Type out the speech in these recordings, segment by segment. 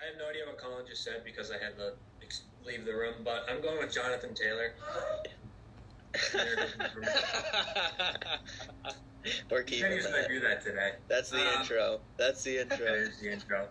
I have no idea what Colin just said because I had to leave the room, but I'm going with Jonathan Taylor. We're I keeping usually that. do that today. That's the Um, intro. That's the intro. is the intro.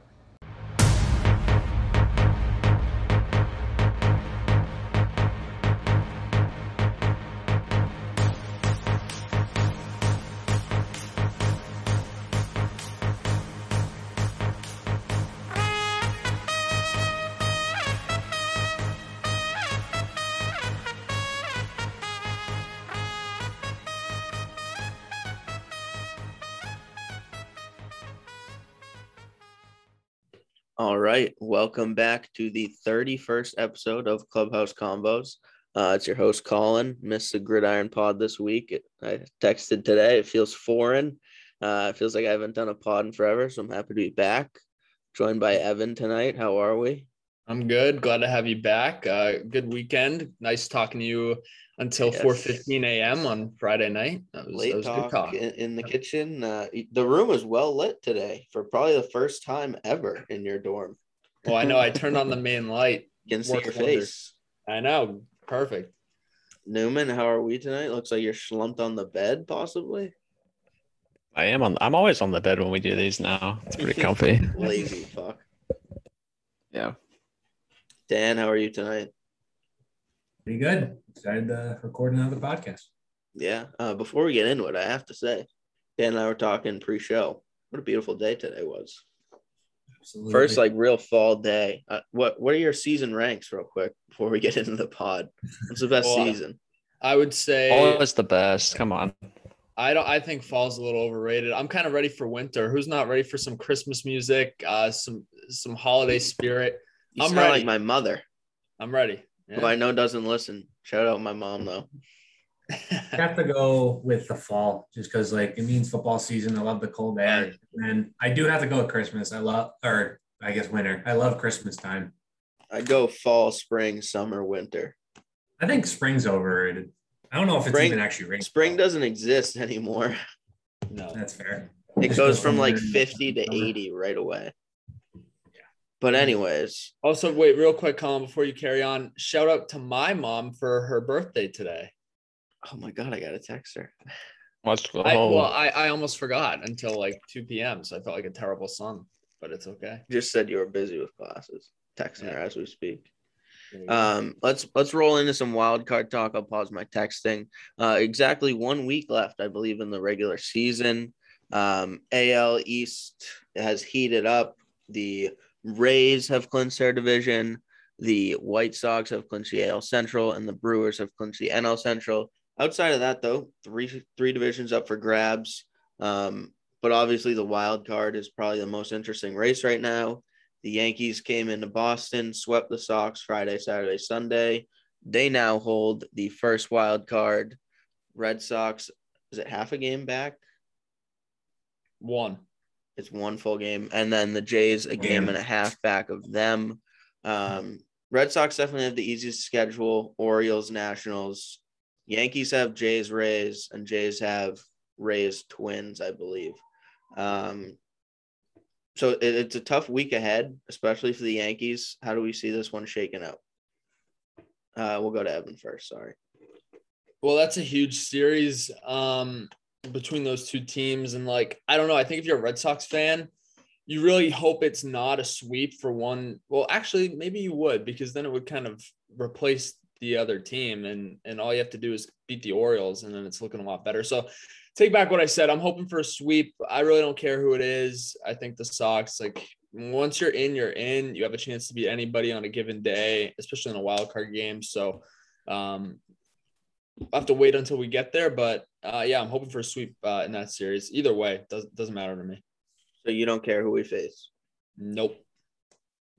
Welcome back to the 31st episode of Clubhouse Combos. Uh, it's your host, Colin. Missed the Gridiron Pod this week. I texted today. It feels foreign. Uh, it feels like I haven't done a pod in forever, so I'm happy to be back. Joined by Evan tonight. How are we? I'm good. Glad to have you back. Uh, good weekend. Nice talking to you until Yes. 4:15 a.m. on Friday night. That was, Late that was talk, good talk. In, in the kitchen. Uh, the room is well lit today for probably the first time ever in your dorm. Well, I know I turned on the main light. You can see your wonders. face. I know. Perfect. Newman, how are we tonight? Looks like you're slumped on the bed, possibly. I am on. I'm always on the bed when we do these now. It's pretty comfy. Lazy fuck. Yeah. Dan, how are you tonight? Pretty good. Excited to record another podcast. Yeah. Uh, before we get into it, I have to say, Dan and I were talking pre-show. What a beautiful day today was. Absolutely. First, like real fall day. Uh, what What are your season ranks, real quick, before we get into the pod? What's the best Well, season? I would say All is the best. Come on. I don't. I think fall's a little overrated. I'm kind of ready for winter. Who's not ready for some Christmas music? Uh, some some holiday spirit. You I'm sound ready. like my mother, I'm ready. who I know doesn't listen. Shout out my mom though. I have to go with the fall just because like it means football season. I love the cold air. And I do have to go with Christmas. I love or I guess winter. I love Christmas time. I go fall, spring, summer, winter. I think spring's overrated. I don't know if it's Spring- even actually rain. Spring doesn't exist anymore. no. That's fair. It Just goes from like 50 to summer. 80 right away. Yeah. But anyways, Also, wait, real quick, Colin, before you carry on, shout out to my mom for her birthday today. Oh my god, I gotta text her. Let's go. I, well, I, I almost forgot until like 2 p.m. So I felt like a terrible son, but it's okay. Just said you were busy with classes. Texting her as we speak. There you go. Um, let's let's roll into some wild card talk. I'll pause my texting. Uh, exactly one week left, I believe, in the regular season. Um, AL East has heated up. The Rays have clinched their division. The White Sox have clinched the AL Central, and the Brewers have clinched the NL Central. Outside of that, though, three three divisions up for grabs. Um, but obviously, the wild card is probably the most interesting race right now. The Yankees came into Boston, swept the Sox Friday, Saturday, Sunday. They now hold the first wild card. Red Sox, is it half a game back? One. It's one full game. And then the Jays, a game and a half back of them. Um, Red Sox definitely have the easiest schedule. Orioles, Nationals. Yankees have Jays, Rays, and Jays have Rays, Twins, I believe. Um, so it, it's a tough week ahead, especially for the Yankees. How do we see this one shaking out? Uh, we'll go to Evan first. Sorry. Well, that's a huge series um, between those two teams. And like, I don't know. I think if you're a Red Sox fan, you really hope it's not a sweep for one. Well, actually, maybe you would because then it would kind of replace the other team, and and all you have to do is beat the Orioles, and then it's looking a lot better. So, take back what I said. I'm hoping for a sweep. I really don't care who it is. I think the Sox, like once you're in, you're in. You have a chance to beat anybody on a given day, especially in a wild card game. So, um, I'll have to wait until we get there, but uh, yeah, I'm hoping for a sweep uh, in that series. Either way, doesn't doesn't matter to me. So you don't care who we face. Nope.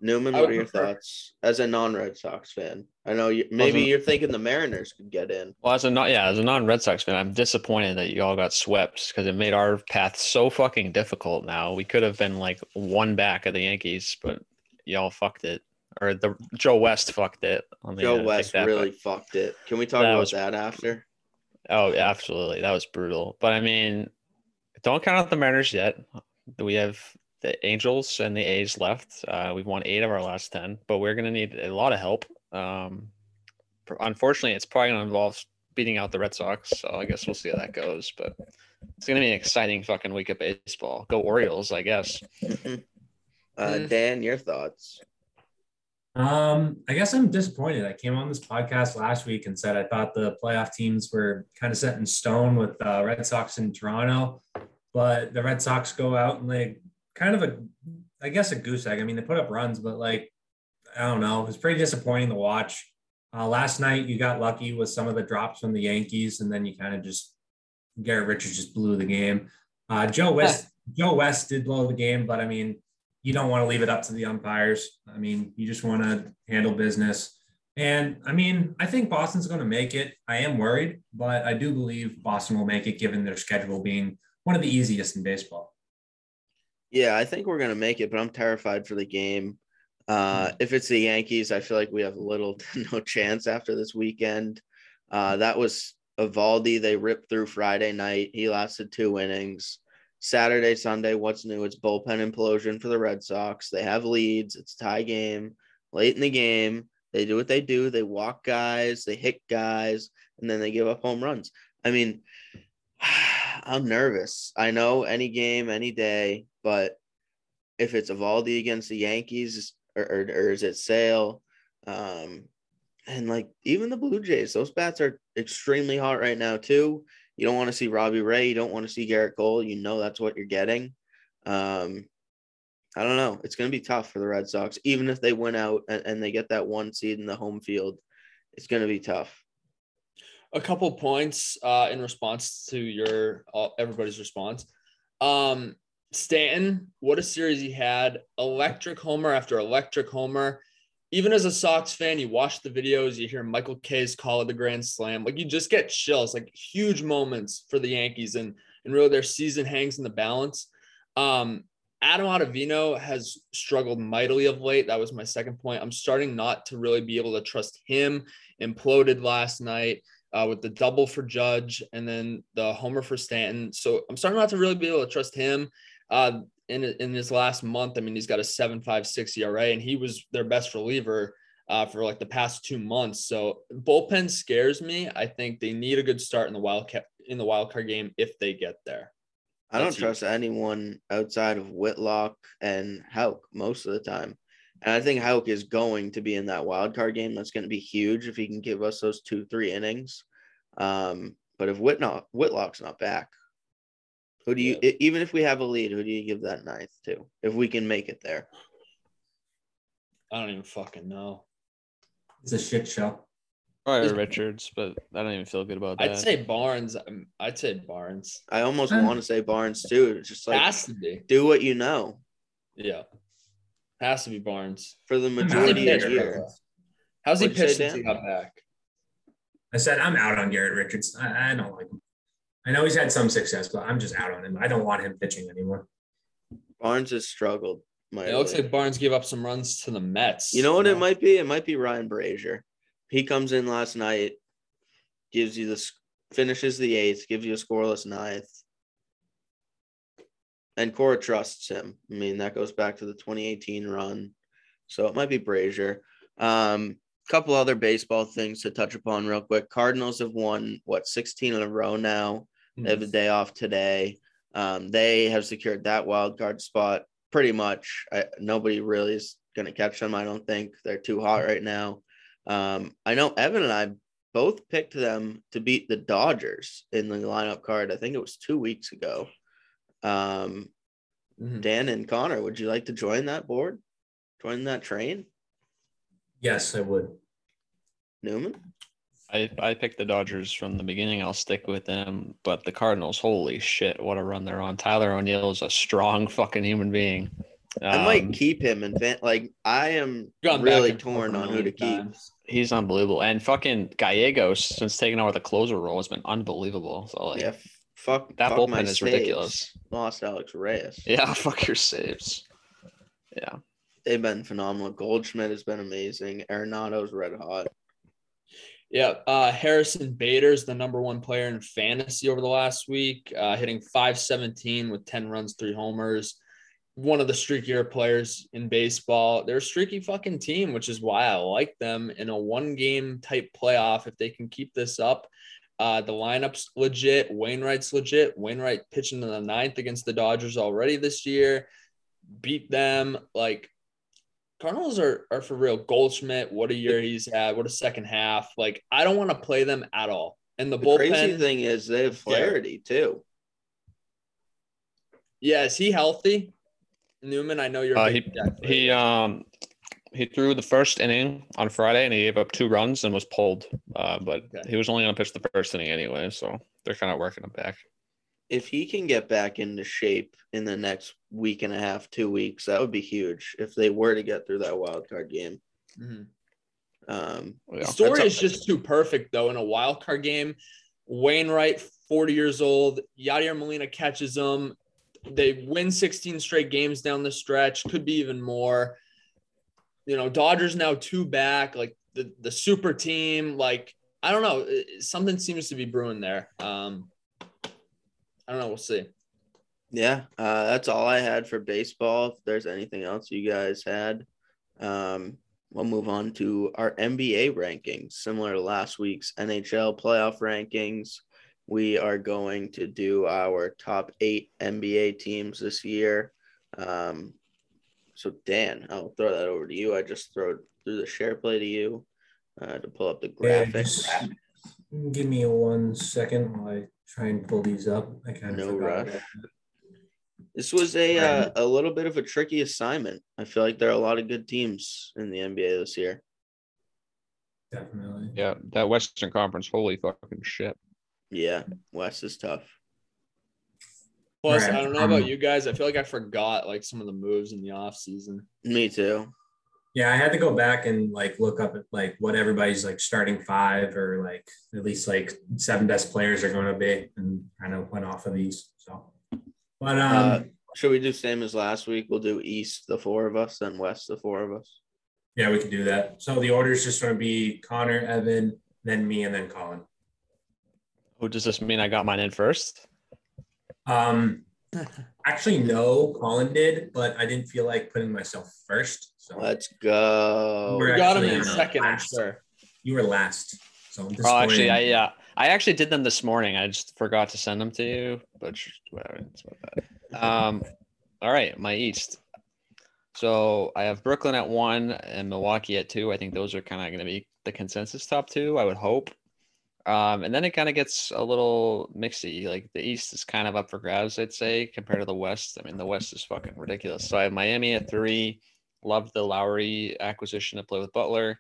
Newman, what are your prefer- thoughts as a non-Red Sox fan? I know you, maybe you're thinking the Mariners could get in. Well, as a not yeah, as a non-Red Sox fan, I'm disappointed that you all got swept because it made our path so fucking difficult. Now we could have been like one back of the Yankees, but y'all fucked it, or the Joe West fucked it. Joe West that really fucked it. Can we talk about was- that after? Oh, absolutely, that was brutal. But I mean, don't count out the Mariners yet. We have the Angels and the A's left. Uh, we've won eight of our last ten, but we're gonna need a lot of help. Um, unfortunately, it's probably gonna involve beating out the Red Sox. So I guess we'll see how that goes. But it's gonna be an exciting fucking week of baseball. Go Orioles, I guess. uh, Mm. Dan, your thoughts? Um, I guess I'm disappointed. I came on this podcast last week and said I thought the playoff teams were kind of set in stone with uh, Red Sox in Toronto, but the Red Sox go out and they kind of a, I guess a goose egg. I mean, they put up runs, but like, I don't know. It was pretty disappointing to watch. Uh, last night, you got lucky with some of the drops from the Yankees, and then you kind of just Garrett Richards just blew the game. Uh, Joe West, Joe West did blow the game, but I mean, you don't want to leave it up to the umpires. I mean, you just want to handle business. And I mean, I think Boston's going to make it. I am worried, but I do believe Boston will make it given their schedule being one of the easiest in baseball. Yeah, I think we're gonna make it, but I'm terrified for the game. Uh, if it's the Yankees, I feel like we have little to no chance after this weekend. Uh, that was Eovaldi. They ripped through Friday night. He lasted two innings. Saturday, Sunday, what's new? It's bullpen implosion for the Red Sox. They have leads. It's tie game. Late in the game, they do what they do. They walk guys, they hit guys, and then they give up home runs. I mean, I'm nervous. I know any game, any day, but if it's Eovaldi against the Yankees or, or, or is it Sale? Um, and like even the Blue Jays, those bats are extremely hot right now, too. You don't want to see Robbie Ray. You don't want to see Gerrit Cole. You know that's what you're getting. Um, I don't know. It's going to be tough for the Red Sox, even if they win out and, and they get that one seed in the home field. It's going to be tough. a couple points uh, in response to your uh, everybody's response. Um, Stanton, what a series he had! Electric homer after electric homer. Even as a Sox fan, you watch the videos, you hear Michael Kay's call of the grand slam. Like you just get chills, like huge moments for the Yankees, and and really their season hangs in the balance. Um, Adam Ottavino has struggled mightily of late. That was my second point. I'm starting not to really be able to trust him. Imploded last night uh, with the double for Judge and then the homer for Stanton. So I'm starting not to really be able to trust him. Uh, in in his last month, I mean, he's got a seven five six ERA, and he was their best reliever uh, for like the past two months. So bullpen scares me. I think they need a good start in the wild wildcat in the wild card game if they get there. I don't That's trust anyone outside of Whitlock and Houck most of the time. And I think Houck is going to be in that wild card game. That's going to be huge if he can give us those two, three innings. Um, but if Whitlock, Whitlock's not back, who do you, e- even if we have a lead, who do you give that ninth to if we can make it there? I don't even fucking know. It's a shit show. Probably Richards, but I don't even feel good about that. I'd say Barnes. um, I'd say Barnes. I almost want to say Barnes too. It's just like Has to be. do what you know Yeah. Has to be Barnes. for the majority of the year. How's he What'd you say, pitched since he got back? I said I'm out on Garrett Richards. I, I don't like him. I know he's had some success, but I'm just out on him. I don't want him pitching anymore. Barnes has struggled. It looks like Barnes gave up some runs to the Mets. You know what it might be? It might be Ryan Brasier. He comes in last night, gives you the finishes the eighth, gives you a scoreless ninth. And Cora trusts him. I mean, that goes back to the 2018 run. So it might be Brasier. Um, couple other baseball things to touch upon real quick. Cardinals have won what 16 in a row now. They have a day off today. Um, they have secured that wild card spot pretty much. I, nobody really is going to catch them. I don't think they're too hot right now. Um, I know Evan and I both picked them to beat the Dodgers in the lineup card. I think it was two weeks ago. Um, Mhm. Dan and Connor, would you like to join that board? Join that train? Yes, I would. Newman? I, I picked the Dodgers from the beginning. I'll stick with them. But the Cardinals, holy shit, what a run they're on. Tyler O'Neill is a strong fucking human being. I might Um, keep him and fan- like I am really torn on who to keep. times. He's unbelievable. And fucking Gallegos, since taking over the closer role, has been unbelievable. So like Yeah, fuck that fuck bullpen is saves. ridiculous. Lost Alex Reyes. Yeah, fuck your saves. Yeah. They've been phenomenal. Goldschmidt has been amazing. Arenado's red hot. Yeah, uh, Harrison Bader's the number one player in fantasy over the last week, uh, hitting 517 with 10 runs, three homers. one of the streakier players in baseball. They're a streaky fucking team, which is why I like them in a one game type playoff. If they can keep this up, uh, the lineup's legit. Wainwright's legit. Wainwright pitching in the ninth against the Dodgers already this year. Beat them. Like Cardinals are, are for real. Goldschmidt, what a year he's had. What a second half. Like I don't want to play them at all. And the, The bullpen. crazy thing is they have Flaherty too. Yeah, is he healthy? Newman, I know you're. a Uh, big Jack He um he threw the first inning on Friday and he gave up two runs and was pulled. Uh, but Okay. he was only going to pitch the first inning anyway, so they're kind of working him back. If he can get back into shape in the next week and a half, two weeks, that would be huge. If they were to get through that wild card game, Mhm. um, Yeah. The story That's is just too perfect though. In a wild card game, Wainwright, 40 years old, Yadier Molina catches them. They win 16 straight games down the stretch, could be even more. You know, Dodgers now two back, like the, the super team. Like, I don't know. Something seems to be brewing there. Um, I don't know. We'll see. Yeah, uh, that's all I had for baseball. If there's anything else you guys had, um, we'll move on to our NBA rankings, similar to last week's NHL playoff rankings. We are going to do our top eight NBA teams this year. Um, so Dan, I'll throw that over to you. I just throw threw the share play to you uh, to pull up the graphics. just give me one second while I try and pull these up. I kind of No rush. that. This was a uh, a little bit of a tricky assignment. I feel like there are a lot of good teams in the NBA this year. Definitely. Yeah, that Western Conference, holy fucking shit. Yeah, West is tough. Plus, Right, I don't know about um, you guys. I feel like I forgot like some of the moves in the off season. Me too. Yeah, I had to go back and like look up at like what everybody's like starting five or like at least like seven best players are going to be, and kind of went off of these. So, but um, Uh, Should we do same as last week? We'll do East the four of us, then West the four of us. yeah, we can do that. So the order is just going to be Connor, Evan, then me, and then Colin. Oh, does this mean I got mine in first? Um, actually, no, Colin did, but I didn't feel like putting myself first. So Let's go. We're got him in in second, I'm sure. you were last. So I'm Oh, actually. I yeah, I actually did them this morning. I just forgot to send them to you, but whatever. It's about that. Um, all right, my East. So I have Brooklyn at one and Milwaukee at two. I think those are kind of going to be the consensus top two. I would hope. Um, and then it kind of gets a little mixy. Like the East is kind of up for grabs, I'd say, compared to the West. I mean, the West is fucking ridiculous. So I have Miami at three. Love the Lowry acquisition to play with Butler.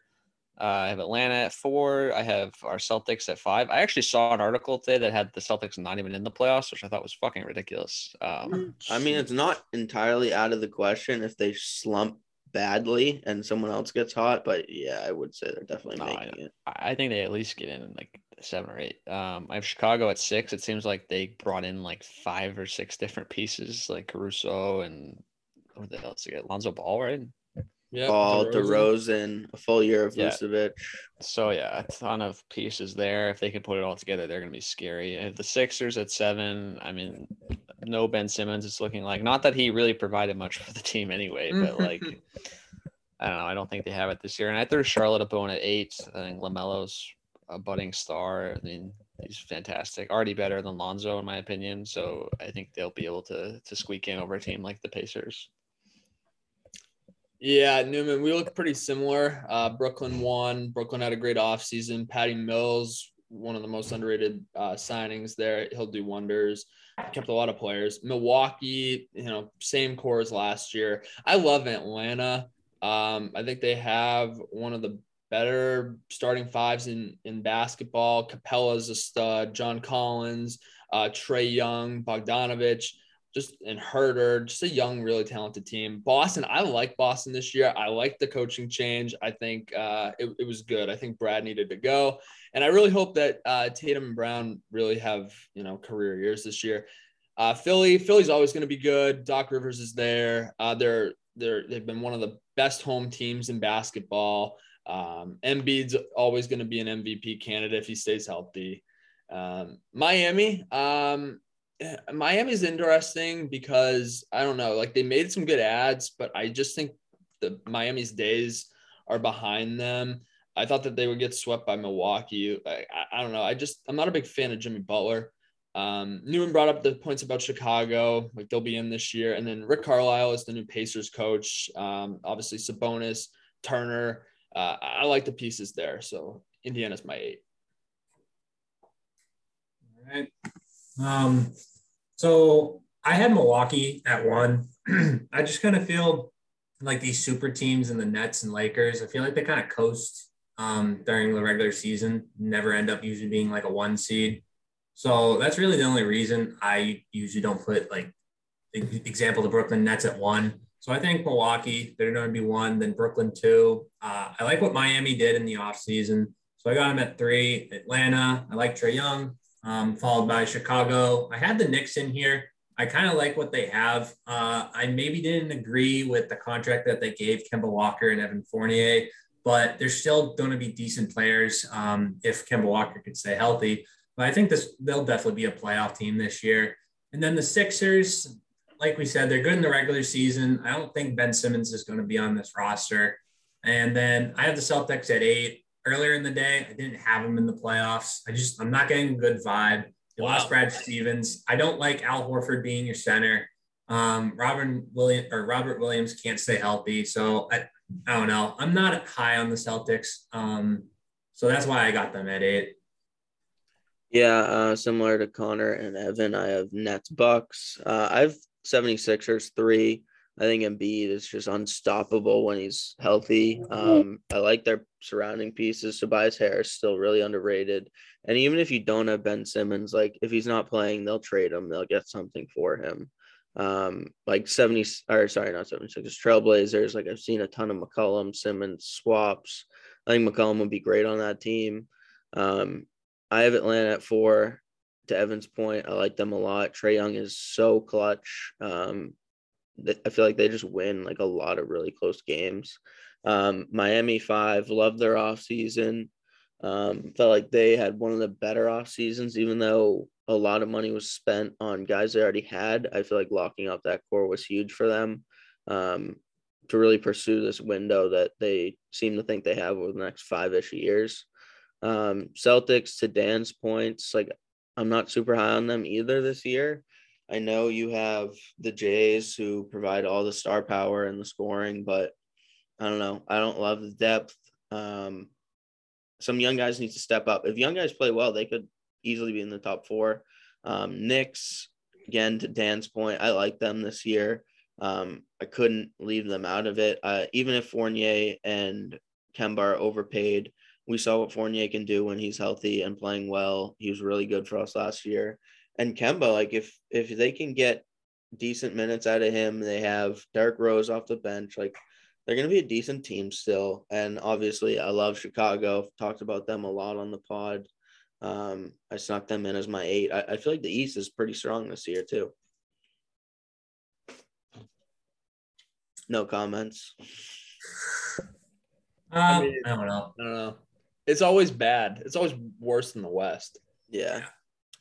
Uh, I have Atlanta at four. I have our Celtics at five. I actually saw an article today that had the Celtics not even in the playoffs, which I thought was fucking ridiculous. Um, I mean, it's not entirely out of the question if they slump badly and someone else gets hot, but yeah, I would say they're definitely No, I- making it. I I think they at least get in like seven or eight. Um, I have Chicago at six. It seems like they brought in like five or six different pieces, like Caruso and what the else? Get Lonzo Ball, right? Yeah. Ball, DeRozan, a full year of Yeah. Vucevic. So yeah, a ton of pieces there. If they can put it all together, they're gonna be scary. I have the Sixers at seven. I mean, no Ben Simmons. It's looking like not that he really provided much for the team anyway, but like I don't know. I don't think they have it this year. And I threw Charlotte up on at eight. I think LaMelo's a budding star. I mean, he's fantastic. Already better than Lonzo in my opinion. So I think they'll be able to to squeak in over a team like the Pacers. Yeah, Newman, we look pretty similar. Uh, Brooklyn won. Brooklyn had a great offseason. Patty Mills, one of the most underrated uh, signings there. He'll do wonders. Kept a lot of players. Milwaukee, you know, same core as last year. I love Atlanta. Um, I think they have one of the better starting fives in in basketball. Capela's a stud. John Collins, uh, Trae Young, Bogdanovic just and Huerter, just a young, really talented team. Boston, I like Boston this year. I like the coaching change. I think uh, it, it was good. I think Brad needed to go, and I really hope that uh, Tatum and Brown really have you know career years this year. Uh, Philly, Philly's always going to be good. Doc Rivers is there. Uh, they're they're they've been one of the best home teams in basketball. Um, Embiid's always going to be an MVP candidate if he stays healthy. Um, Miami, um, Miami's interesting because I don't know, like they made some good ads, but I just think the Miami's days are behind them. I thought that they would get swept by Milwaukee. I, I, I don't know. I just I'm not a big fan of Jimmy Butler. Um, Newman brought up the points about Chicago, like they'll be in this year, and then Rick Carlisle is the new Pacers coach. Um, obviously Sabonis, Turner. Uh, I like the pieces there, so Indiana's my eight. All right. Um, so I had Milwaukee at one. I just kind of feel like these super teams and the Nets and Lakers. I feel like they kind of coast um, during the regular season, never end up usually being like a one seed. So that's really the only reason I usually don't put like example the Brooklyn Nets at one. So I think Milwaukee, they're going to be one, then Brooklyn two. Uh, I like what Miami did in the offseason. So I got them at three. Atlanta, I like Trae Young, um, followed by Chicago. I had the Knicks in here. I kind of like what they have. Uh, I maybe didn't agree with the contract that they gave Kemba Walker and Evan Fournier, but they're still going to be decent players um, if Kemba Walker could stay healthy. But I think this they'll definitely be a playoff team this year. And then the Sixers, like we said, they're good in the regular season. I don't think Ben Simmons is going to be on this roster. And then I have the Celtics at eight. Earlier in the day, I didn't have them in the playoffs. I just I'm not getting a good vibe. You wow. lost Brad Stevens. I don't like Al Horford being your center. Um, Robert William or Robert Williams can't stay healthy, so I, I don't know. I'm not high on the Celtics, um, so that's why I got them at eight. Yeah, uh, similar to Connor and Evan, I have Nets Bucks. Uh, I have 76ers three. I think Embiid is just unstoppable when he's healthy. Um, I like their surrounding pieces. Tobias Harris still really underrated. And even if you don't have Ben Simmons, like if he's not playing, they'll trade him. They'll get something for him. Um, like 70 or sorry, not 76 Trailblazers. Like I've seen a ton of McCollum Simmons swaps. I think McCollum would be great on that team. Um, I have Atlanta at four. To Evan's point, I like them a lot. Trae Young is so clutch. Um, I feel like they just win like a lot of really close games. Um, Miami five, love their off season. Um, felt like they had one of the better off seasons, even though a lot of money was spent on guys they already had. I feel like locking up that core was huge for them um, to really pursue this window that they seem to think they have over the next five ish years. Um, Celtics to Dan's points, like I'm not super high on them either this year. I know you have the Jays who provide all the star power and the scoring, but I don't know. I don't love the depth. Um, some young guys need to step up. If young guys play well, they could easily be in the top four. Um, Knicks, again, to Dan's point, I like them this year. Um, I couldn't leave them out of it. Uh, even if Fournier and Kemba are overpaid, we saw what Fournier can do when he's healthy and playing well. He was really good for us last year. And Kemba, like if if they can get decent minutes out of him, they have Derrick Rose off the bench. Like they're going to be a decent team still. And obviously, I love Chicago. talked about them a lot on the pod. Um, I snuck them in as my eight. I, I feel like the East is pretty strong this year too. No comments. Um, I, mean, I don't know. I don't know. It's always bad. It's always worse than the West. Yeah.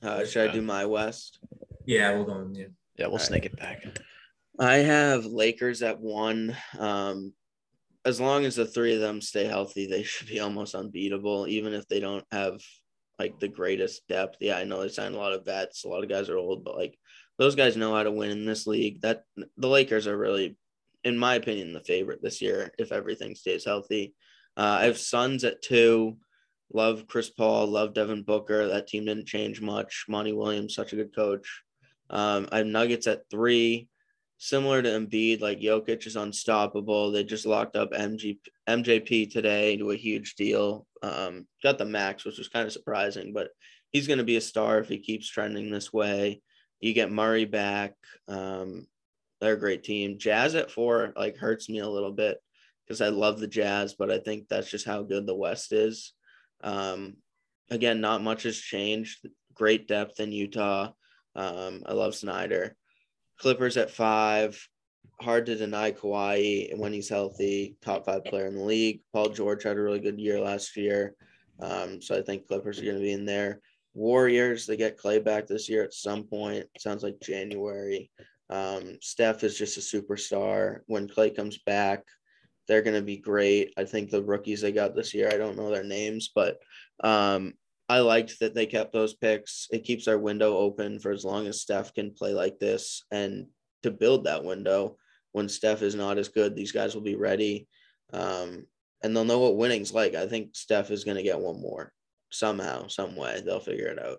Uh, should I do my West? Yeah, we'll go. Yeah, yeah we'll All snake right. it back. I have Lakers at one. Um, as long as the three of them stay healthy, they should be almost unbeatable, even if they don't have like the greatest depth. Yeah, I know they signed a lot of vets. A lot of guys are old, but like those guys know how to win in this league. That the Lakers are really, in my opinion, the favorite this year if everything stays healthy. Uh, I have Suns at two. Love Chris Paul. Love Devin Booker. That team didn't change much. Monty Williams, such a good coach. Um, I have Nuggets at three. Similar to Embiid, like Jokic is unstoppable. They just locked up MG, MJP today into a huge deal. Um, got the max, which was kind of surprising, but he's going to be a star if he keeps trending this way. You get Murray back. Um, they're a great team. Jazz at four like hurts me a little bit because I love the Jazz, but I think that's just how good the West is. Um, again, not much has changed. Great depth in Utah. Um, I love Snyder. Clippers at five. Hard to deny Kawhi when he's healthy. Top five player in the league. Paul George had a really good year last year. Um, so I think Clippers are going to be in there. Warriors, they get Clay back this year at some point. Sounds like January. Um, Steph is just a superstar. When Clay comes back, they're going to be great. I think the rookies they got this year, I don't know their names, but um, I liked that they kept those picks. It keeps our window open for as long as Steph can play like this and to build that window. When Steph is not as good, these guys will be ready. Um, and they'll know what winning's like. I think Steph is going to get one more somehow, some way. They'll figure it out.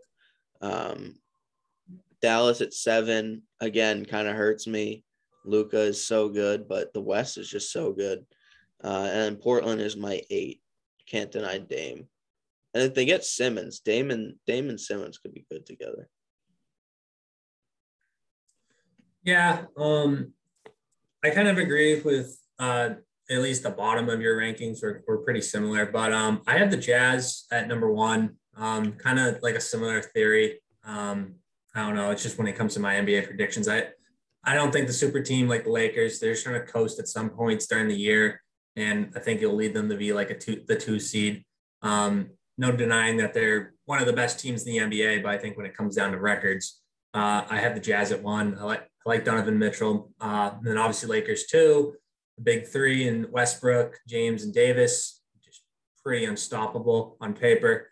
Um, Dallas at seven again kind of hurts me. Luka is so good, but the West is just so good. Uh, and Portland is my eight. Can't deny Dame. And if they get Simmons, Damon, Damon Simmons could be good together. Yeah, um, I kind of agree with uh, at least the bottom of your rankings were, were pretty similar. But um, I have the Jazz at number one, um, kind of like a similar theory. Um, I don't know. It's just when it comes to my NBA predictions, I I don't think the super team like the Lakers, they're just trying to coast at some points during the year, and I think it'll lead them to be like a two the two seed. Um, no denying that they're one of the best teams in the NBA, but I think when it comes down to records, uh, I have the Jazz at one. I like I like Donovan Mitchell, uh, and then obviously Lakers two the big three in Westbrook, James, and Davis, just pretty unstoppable on paper.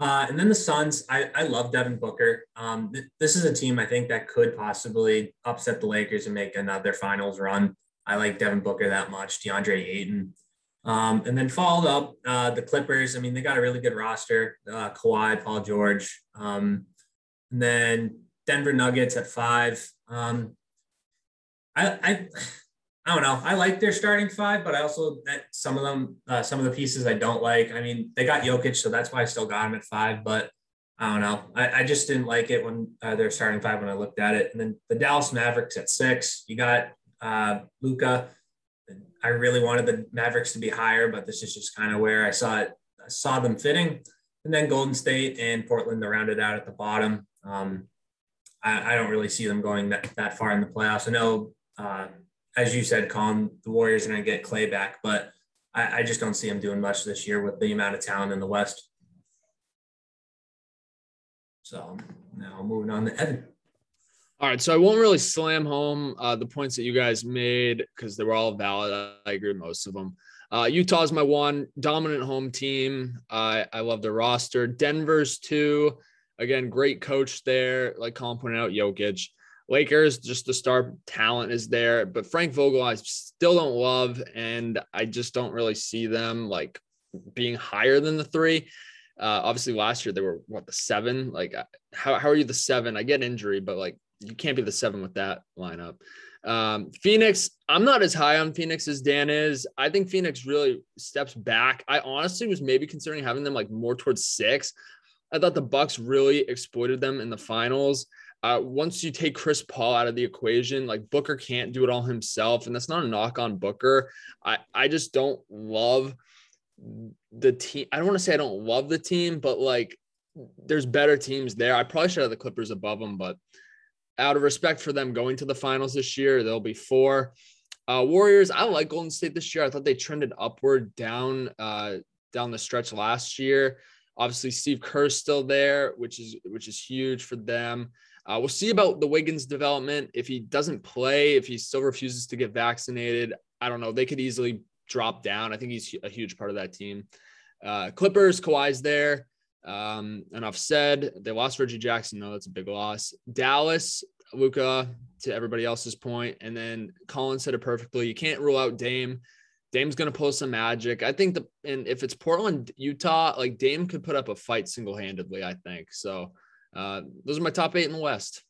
Uh, and then the Suns, I, I love Devin Booker. Um, th- this is a team I think that could possibly upset the Lakers and make another finals run. I like Devin Booker that much, DeAndre Ayton. Um, and then followed up uh, the Clippers. I mean, they got a really good roster uh, Kawhi, Paul George. Um, and then Denver Nuggets at five. Um, I, I I don't know. I like their starting five, but I also that some of them, uh, some of the pieces I don't like. I mean, they got Jokic, so that's why I still got him at five. But I don't know. I, I just didn't like it when uh, they're starting five when I looked at it. And then the Dallas Mavericks at six. You got uh, Luka. I really wanted the Mavericks to be higher, but this is just kind of where I saw it. I saw them fitting. And then Golden State and Portland to round it out at the bottom. Um, I, I, don't really see them going that, that far in the playoffs. I know uh, as you said, Colin, the Warriors are going to get Clay back, but I, I just don't see them doing much this year with the amount of talent in the West. So now moving on to Evan. All right, so I won't really slam home uh, the points that you guys made because they were all valid. I agree most of them. Uh, Utah's my one dominant home team. I I love the roster. Denver's two. Again, great coach there. Like Colin pointed out, Jokic. Lakers, just the star talent is there, but Frank Vogel, I still don't love, and I just don't really see them like being higher than the three. Uh, obviously, last year they were what the seven. Like, uh, how how are you the seven? I get injury, but like you can't be the seven with that lineup. Um, Phoenix, I'm not as high on Phoenix as Dan is. I think Phoenix really steps back. I honestly was maybe considering having them like more towards six. I thought the Bucks really exploited them in the finals. Uh, once you take Chris Paul out of the equation, like Booker can't do it all himself, and that's not a knock on Booker. I I just don't love the team. I don't want to say I don't love the team, but like there's better teams there. I probably should have the Clippers above them, but out of respect for them going to the finals this year, there'll be four. Uh, Warriors, I like Golden State this year. I thought they trended upward down uh, down the stretch last year. Obviously, Steve Kerr's still there, which is which is huge for them. Uh, we'll see about the Wiggins development. If he doesn't play, if he still refuses to get vaccinated, I don't know. They could easily drop down. I think he's a huge part of that team. Uh, Clippers, Kawhi's there. Um, enough said. They lost Reggie Jackson, though. That's a big loss. Dallas, Luka, to everybody else's point. And then Colin said it perfectly. You can't rule out Dame. Dame's going to pull some magic. I think the, and if it's Portland, Utah, like Dame could put up a fight single handedly, I think. So, uh, those are my top eight in the West.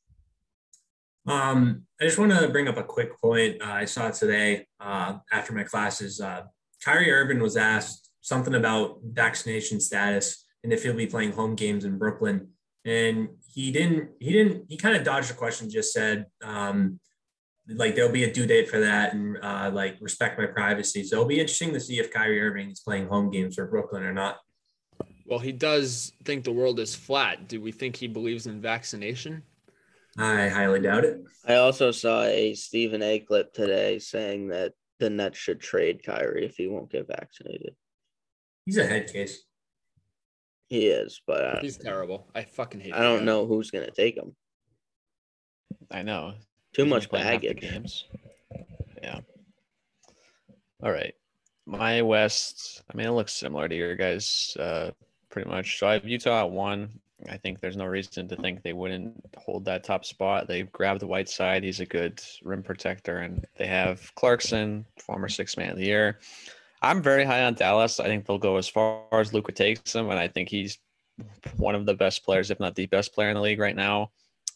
Um, I just want to bring up a quick point. Uh, I saw today uh, after my classes. Uh, Kyrie Irving was asked something about vaccination status and if he'll be playing home games in Brooklyn, and he didn't. He didn't. He kind of dodged the question. Just said um, like there'll be a due date for that, and uh, like respect my privacy. So it'll be interesting to see if Kyrie Irving is playing home games for Brooklyn or not. Well, he does think the world is flat. Do we think he believes in vaccination? I highly doubt it. I also saw a Stephen A clip today saying that the Nets should trade Kyrie if he won't get vaccinated. He's a head case. He is, but uh, He's terrible. I fucking hate. I don't guy. know who's gonna take him. I know. Too He's much only playing half the baggage. Games. Yeah. All right. My West, I mean, it looks similar to your guys, uh, pretty much. So I have Utah at one. I think there's no reason to think they wouldn't hold that top spot. They grabbed the Whiteside. He's a good rim protector, and they have Clarkson, former six man of the year. I'm very high on Dallas. I think they'll go as far as Luka takes them, and I think he's one of the best players, if not the best player in the league right now.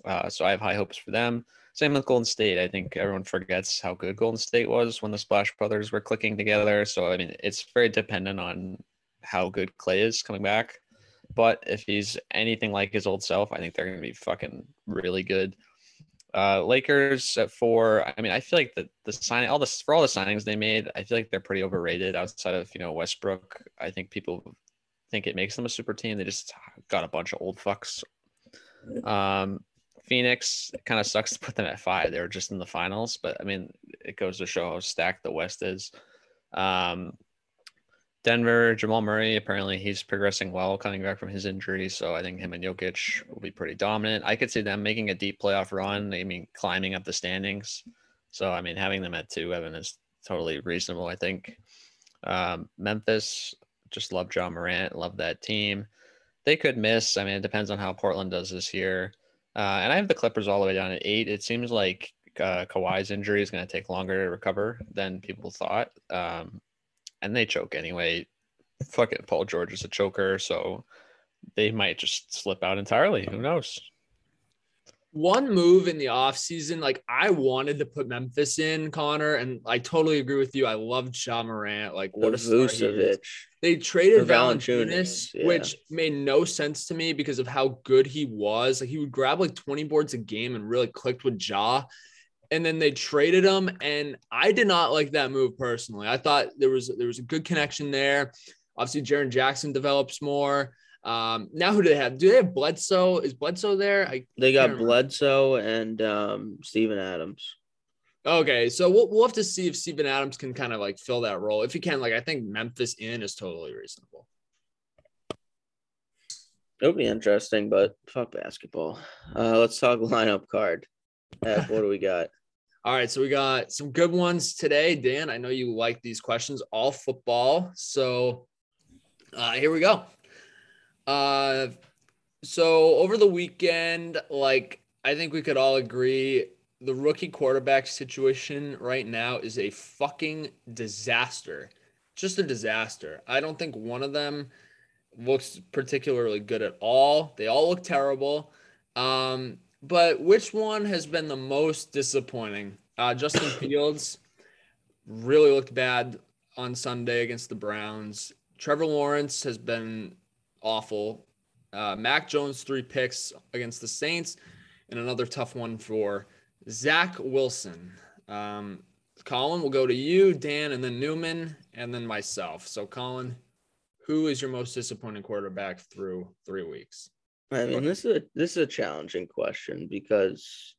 Uh, so I have high hopes for them. Same with Golden State. I think everyone forgets how good Golden State was when the Splash Brothers were clicking together. So I mean, it's very dependent on how good Clay is coming back. But if he's anything like his old self, I think they're going to be fucking really good. Uh, Lakers at four. I mean, I feel like the the sign all this for all the signings they made, I feel like they're pretty overrated outside of you know Westbrook. I think people think it makes them a super team. They just got a bunch of old fucks. Um, Phoenix kind of sucks to put them at five. They were just in the finals, but I mean, it goes to show how stacked the West is. Um, Denver, Jamal Murray, apparently he's progressing well coming back from his injury. So I think him and Jokic will be pretty dominant. I could see them making a deep playoff run. I mean, climbing up the standings. So, I mean, having them at two, Evan, is totally reasonable, I think. Um, Memphis, just love John Morant, love that team. They could miss. I mean, it depends on how Portland does this year. Uh, and I have the Clippers all the way down at eight. It seems like uh, Kawhi's injury is going to take longer to recover than people thought. Um, and they choke anyway. Fucking Paul George is a choker, so they might just slip out entirely. Who knows? one move in the offseason, like I wanted to put Memphis in, Connor, and I totally agree with you. I love Ja Morant. Like what a star he is. Vucevic. They traded Or Valanciunas, Valanciunas, yeah. which made no sense to me because of how good he was. Like he would grab like 20 boards a game and really clicked with Ja. And then they traded him, and I did not like that move personally. I thought there was there was a good connection there. Obviously, Jaren Jackson develops more. Um, now who do they have? Do they have Bledsoe? Is Bledsoe there? I They got. Bledsoe and um, Steven Adams. Okay, so we'll, we'll have to see if Steven Adams can kind of like fill that role. If he can, like I think Memphis in is totally reasonable. It'll be interesting, but fuck basketball. Uh, let's talk lineup card. What do we got? All right, so we got some good ones today. Dan, I know you like these questions, all football. So uh, here we go. Uh, so over the weekend, like I think we could all agree, the rookie quarterback situation right now is a fucking disaster. Just a disaster. I don't think one of them looks particularly good at all. They all look terrible. Um, but which one has been the most disappointing? Uh, Justin Fields really looked bad on Sunday against the Browns. Trevor Lawrence has been awful. Uh, Mac Jones, three picks against the Saints, and another tough one for Zach Wilson. Um, Colin, we'll go to you, Dan, and then Newman, and then myself. So, Colin, who is your most disappointing quarterback through three weeks? I mean, this is a this is a challenging question because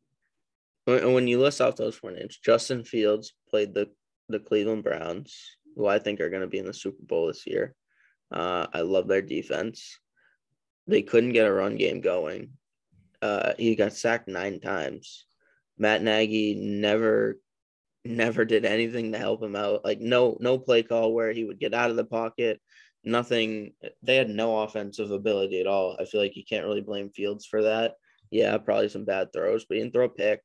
when, when you list off those four names, Justin Fields played the the Cleveland Browns, who I think are going to be in the Super Bowl this year. Uh, I love their defense. They couldn't get a run game going. Uh, he got sacked nine times. Matt Nagy never never did anything to help him out. Like no no play call where he would get out of the pocket. Nothing. They had no offensive ability at all. I feel like you can't really blame Fields for that. Yeah, probably some bad throws, but he didn't throw a pick.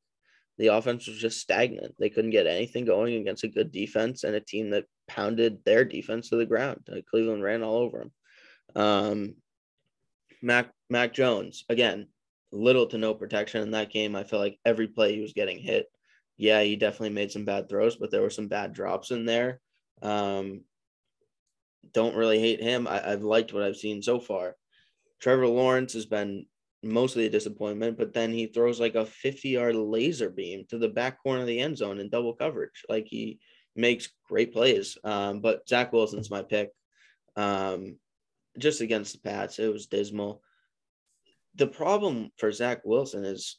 The offense was just stagnant. They couldn't get anything going against a good defense and a team that pounded their defense to the ground. Uh, Cleveland ran all over them. Um, Mac Mac Jones again, little to no protection in that game. I feel like every play he was getting hit. Yeah, he definitely made some bad throws, but there were some bad drops in there. Um, don't really hate him. I, I've liked what I've seen so far. Trevor Lawrence has been mostly a disappointment, but then he throws like a 50 yard laser beam to the back corner of the end zone in double coverage. Like he makes great plays. Um, but Zach Wilson's my pick. Um, just against the Pats, it was dismal. The problem for Zach Wilson is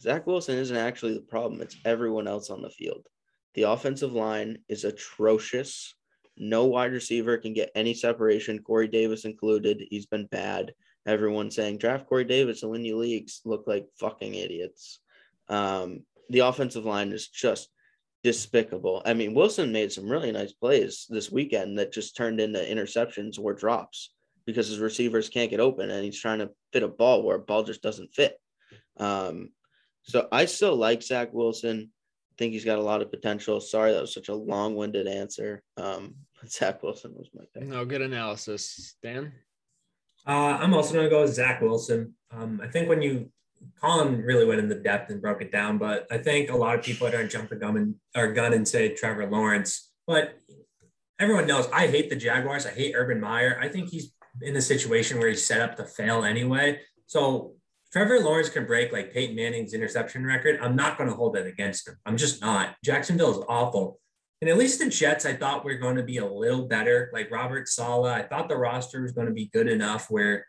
Zach Wilson isn't actually the problem, it's everyone else on the field. The offensive line is atrocious. No wide receiver can get any separation, Corey Davis included. He's been bad. Everyone saying draft Corey Davis and win you leagues look like fucking idiots. Um, the offensive line is just despicable. I mean, Wilson made some really nice plays this weekend that just turned into interceptions or drops because his receivers can't get open and he's trying to fit a ball where a ball just doesn't fit. Um, so I still like Zach Wilson. I think he's got a lot of potential. Sorry, that was such a long-winded answer. Um, Zach Wilson was my pick. No good analysis, Dan. Uh, I'm also going to go with Zach Wilson. Um, I think when you Colin really went into depth and broke it down, but I think a lot of people are going to jump the gun and or gun and say Trevor Lawrence. But everyone knows I hate the Jaguars. I hate Urban Meyer. I think he's in a situation where he's set up to fail anyway. So Trevor Lawrence can break like Peyton Manning's interception record. I'm not going to hold that against him. I'm just not. Jacksonville is awful. And at least the Jets, I thought we are going to be a little better. Like Robert Saleh, I thought the roster was going to be good enough where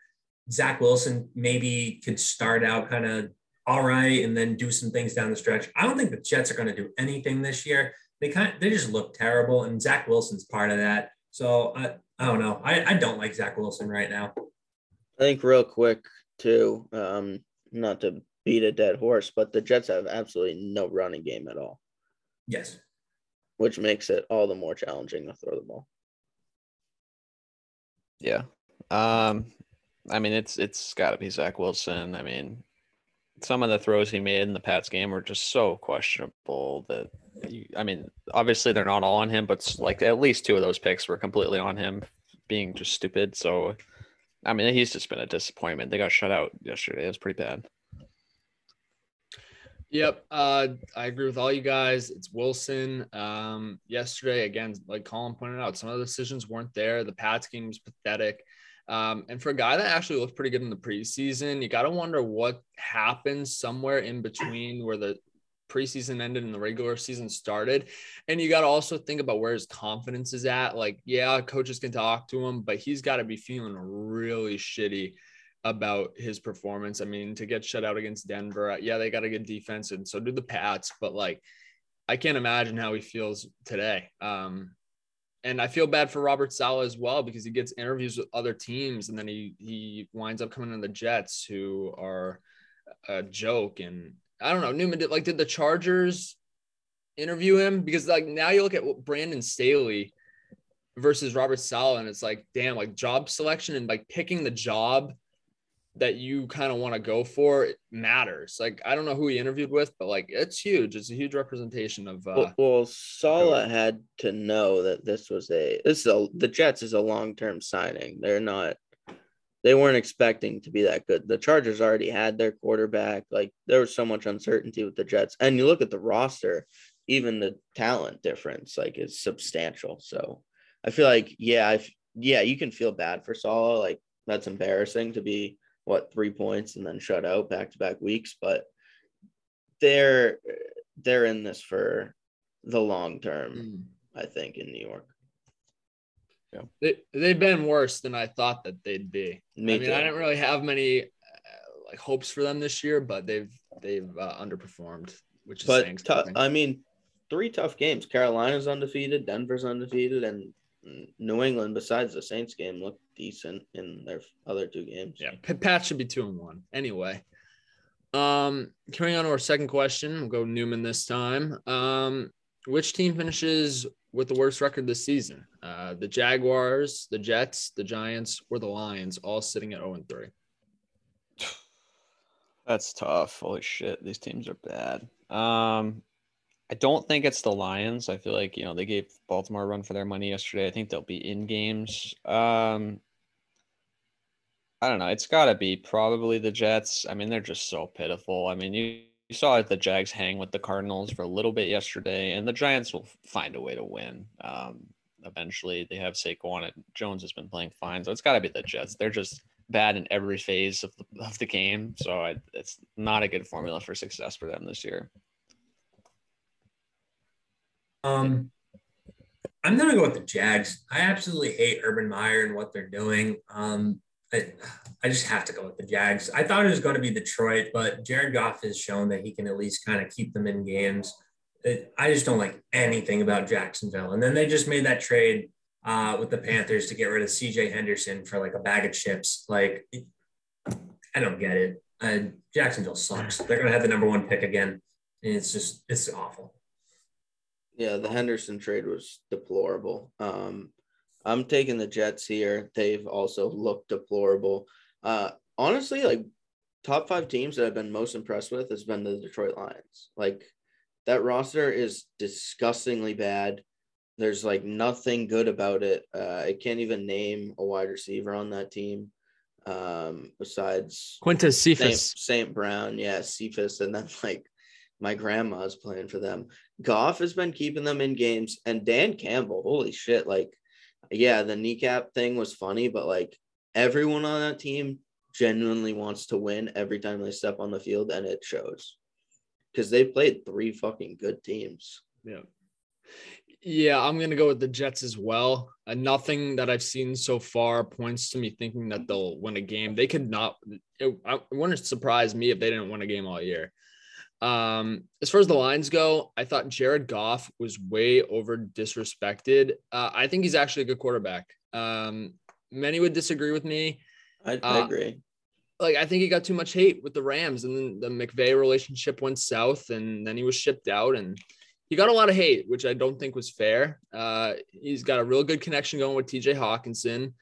Zach Wilson maybe could start out kind of all right and then do some things down the stretch. I don't think the Jets are going to do anything this year. They kind of, they just look terrible, and Zach Wilson's part of that. So I, I don't know. I, I don't like Zach Wilson right now. I think real quick too, um, not to beat a dead horse, but the Jets have absolutely no running game at all. Yes. Which makes it all the more challenging to throw the ball. Yeah. Um, I mean, it's it's got to be Zach Wilson. I mean, some of the throws he made in the Pats game were just so questionable that you, I mean, obviously they're not all on him, but like at least two of those picks were completely on him being just stupid. So, I mean, he's just been a disappointment. They got shut out yesterday. It was pretty bad. Yep, uh, I agree with all you guys. It's Wilson. Um, yesterday, again, like Colin pointed out, some of the decisions weren't there. The Pats game was pathetic. Um, and for a guy that actually looked pretty good in the preseason, you got to wonder what happened somewhere in between where the preseason ended and the regular season started. And you got to also think about where his confidence is at. Like, yeah, coaches can talk to him, but he's got to be feeling really shitty about his performance. I mean, to get shut out against Denver, yeah, they got a good defense, and so do the Pats, but like, I can't imagine how he feels today. Um, and I feel bad for Robert Saleh as well because he gets interviews with other teams and then he he winds up coming to the Jets who are a joke and I don't know Newman did like did the Chargers interview him because like now you look at Brandon Staley versus Robert Saleh and it's like damn like job selection and like picking the job that you kind of want to go for matters. Like I don't know who he interviewed with, but like it's huge. It's a huge representation of. Uh, well, well Saleh had to know that this was a this is a the Jets is a long term signing. They're not. They weren't expecting to be that good. The Chargers already had their quarterback. Like there was so much uncertainty with the Jets, and you look at the roster, even the talent difference like is substantial. So I feel like yeah, I yeah, you can feel bad for Saleh. Like that's embarrassing to be what three points and then shut out back to back weeks, but they're they're in this for the long term. Mm. I think in New York. Yeah. They they've been worse than I thought that they'd be. Me I mean, too. I didn't really have many uh, like hopes for them this year, but they've they've uh, underperformed, which is but tough. I mean, three tough games. Carolina's undefeated, Denver's undefeated, and New England, besides the Saints game, looked decent in their other two games. Yeah, Pat should be two and one anyway. Um, carrying on to our second question, we'll go Newman this time. Um, which team finishes with the worst record this season? Uh, the Jaguars, the Jets, the Giants, or the Lions, all sitting at 0 and 3. That's tough. Holy shit, these teams are bad. Um, I don't think it's the Lions. I feel like you know they gave Baltimore a run for their money yesterday. I think they'll be in games. Um, I don't know. It's got to be probably the Jets. I mean, they're just so pitiful. I mean, you, you saw the Jags hang with the Cardinals for a little bit yesterday, and the Giants will find a way to win. Um, eventually, they have Saquon and Jones has been playing fine, so it's got to be the Jets. They're just bad in every phase of the, of the game, so I, it's not a good formula for success for them this year. Um, I'm gonna go with the Jags. I absolutely hate Urban Meyer and what they're doing. Um, I, just have to go with the Jags. I thought it was going to be Detroit, but Jared Goff has shown that he can at least kind of keep them in games. It, I just don't like anything about Jacksonville. And then they just made that trade uh, with the Panthers to get rid of CJ Henderson for like a bag of chips. Like, I don't get it. And Jacksonville sucks. They're going to have the number one pick again. And it's just, it's awful. Yeah, the Henderson trade was deplorable. Um, I'm taking the Jets here. They've also looked deplorable. Uh, honestly, like top five teams that I've been most impressed with has been the Detroit Lions. Like that roster is disgustingly bad. There's like nothing good about it. Uh, I can't even name a wide receiver on that team. Um, besides Quintez Saint, Cephus. Saint Brown, yeah, Cephus, and then like my grandma's playing for them. Goff has been keeping them in games, and Dan Campbell, holy shit, like, yeah, the kneecap thing was funny, but like everyone on that team genuinely wants to win every time they step on the field, and it shows because they played three fucking good teams. Yeah. Yeah, I'm gonna go with the Jets as well. Uh, nothing that I've seen so far points to me thinking that they'll win a game. They could not. It, it wouldn't surprise me if they didn't win a game all year. Um, as far as the Lions go, I thought Jared Goff was way over disrespected. Uh, I think he's actually a good quarterback. Um, many would disagree with me. I, I Uh, agree. Like I think he got too much hate with the Rams, and then the McVay relationship went south, and then he was shipped out, and he got a lot of hate, which I don't think was fair. Uh, he's got a real good connection going with TJ Hockenson.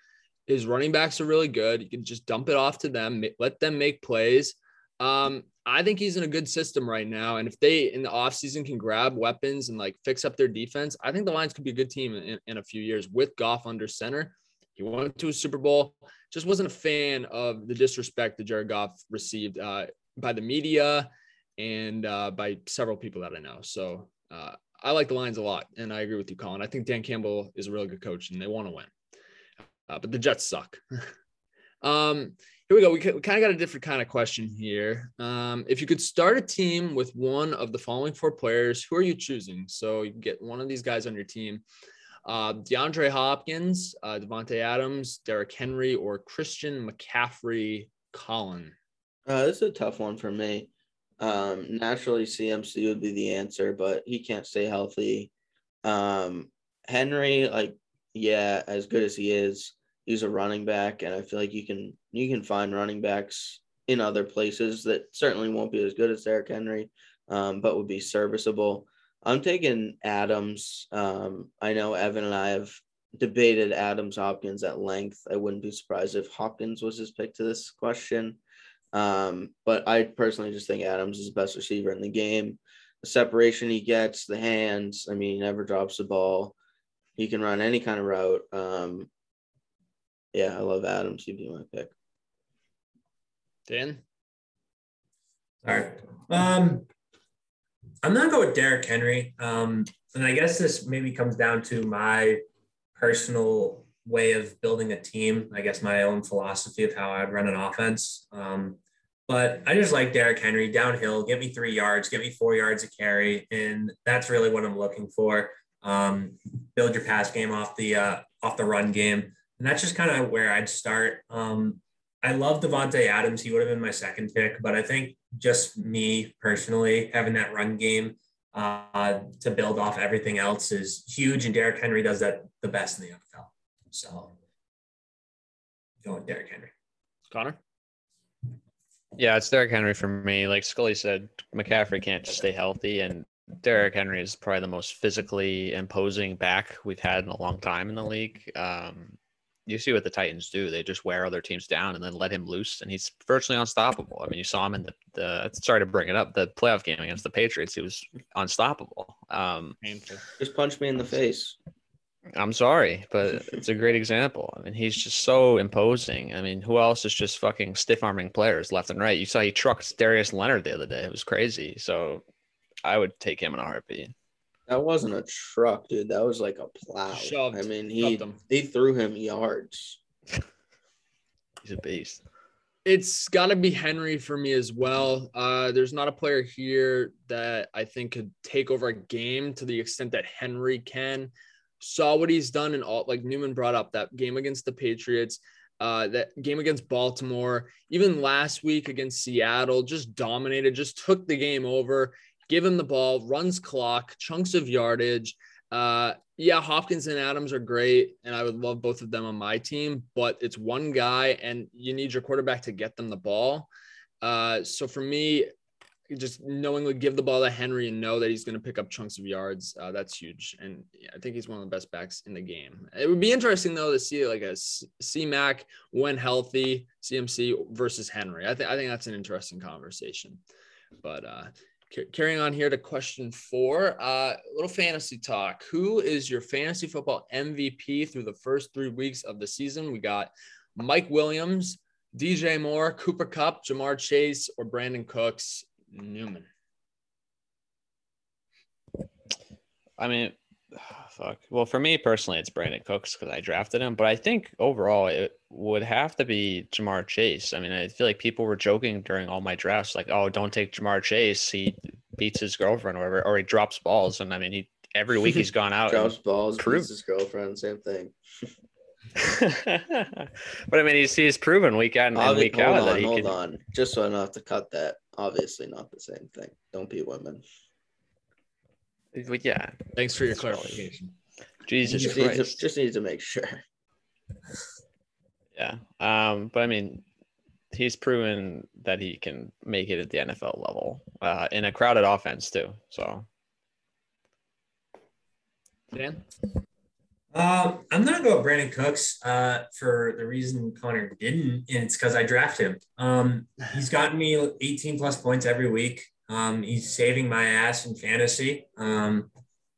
His running backs are really good. You can just dump it off to them, let them make plays. Um, I think he's in a good system right now. And if they in the offseason can grab weapons and like fix up their defense, I think the Lions could be a good team in, in a few years with Goff under center. He went to a Super Bowl. Just wasn't a fan of the disrespect that Jared Goff received uh, by the media and uh, by several people that I know. So uh, I like the Lions a lot, and I agree with you, Colin. I think Dan Campbell is a really good coach, and they want to win. Uh, but the Jets suck. um, here we go. We, kind of got a different kind of question here. Um, if you could start a team with one of the following four players, who are you choosing? So you get one of these guys on your team. Uh, DeAndre Hopkins, uh, Adams, Derrick Henry, or Christian McCaffrey. Colin. Uh, this is a tough one for me. Um, naturally, CMC would be the answer, but he can't stay healthy. Um, Henry, like, yeah, as good as he is, he's a running back, and I feel like you can you can find running backs in other places that certainly won't be as good as Derrick Henry, um, but would be serviceable. I'm taking Adams. Um, I know Evan and I have debated Adams Hopkins at length. I wouldn't be surprised if Hopkins was his pick to this question. Um, but I personally just think Adams is the best receiver in the game. The separation he gets, the hands, I mean, he never drops the ball. He can run any kind of route. Um, yeah, I love Adams. He'd be my pick. Dan? All right. Um, I'm going with Derrick Henry. Um, and I guess this maybe comes down to my personal way of building a team. I guess my own philosophy of how I'd run an offense. Um, but I just like Derrick Henry downhill. give me three yards, give me four yards of carry, and that's really what I'm looking for. Um, build your pass game off the uh, off the run game, and that's just kind of where I'd start. Um, I love Davante Adams. He would have been my second pick, but I think just me personally having that run game uh, to build off everything else is huge, and Derrick Henry does that the best in the NFL. So, going with Derrick Henry. Connor? Yeah, it's Derrick Henry for me. Like Scully said, McCaffrey can't just stay healthy, and Derrick Henry is probably the most physically imposing back we've had in a long time in the league. Um, you see what the Titans do; they just wear other teams down and then let him loose, and he's virtually unstoppable. I mean, you saw him in the, the sorry to bring it up, the playoff game against the Patriots. He was unstoppable. Um, Just punch me in the face. I'm sorry, but it's a great example. I mean, he's just so imposing. I mean, who else is just fucking stiff arming players left and right? You saw he trucked Darius Leonard the other day. It was crazy. So I would take him in a heartbeat. That wasn't a truck, dude. That was like a plow. Shoved. I mean, he Shoved him. they threw him yards. He's a beast. It's got to be Henry for me as well. Uh, there's not a player here that I think could take over a game to the extent that Henry can. Saw what he's done in all, like Newman brought up that game against the Patriots, uh, that game against Baltimore, even last week against Seattle, just dominated, just took the game over, give him the ball, runs clock, chunks of yardage. Uh, yeah, Hopkins and Adams are great, and I would love both of them on my team, but it's one guy, and you need your quarterback to get them the ball. Uh, so for me, just knowingly give the ball to Henry and know that he's going to pick up chunks of yards, uh, that's huge. And yeah, I think he's one of the best backs in the game. It would be interesting though to see like a C Mac when healthy, CMC versus Henry. I think I think that's an interesting conversation. But uh, carrying on here to question four, uh, little fantasy talk. Who is your fantasy football MVP through the first three weeks of the season? We got Mike Williams, DJ Moore, Cooper Kupp Ja'Marr Chase, or Brandin Cooks. Newman. I mean, fuck. Well, for me personally, it's Brandin Cooks because I drafted him. But I think overall, it would have to be Ja'Marr Chase. I mean, I feel like people were joking during all my drafts, like, "Oh, don't take Ja'Marr Chase. He beats his girlfriend, or whatever, or he drops balls." And I mean, he every week he's gone out, drops balls, proves his girlfriend, same thing. but I mean, he's he's proven week out and Obvi- week out on, that he hold can. on, just so I don't have to cut that. Obviously, not the same thing. Don't be women. But yeah. Thanks for your clarification. Jesus just Christ. Need to, just need to make sure. Yeah. Um, but I mean, he's proven that he can make it at the NFL level uh, in a crowded offense too. So. Dan. Um, I'm gonna go with Brandin Cooks uh, for the reason Connor didn't, and it's because I drafted him. Um, he's gotten me 18 plus points every week. Um, he's saving my ass in fantasy. Um,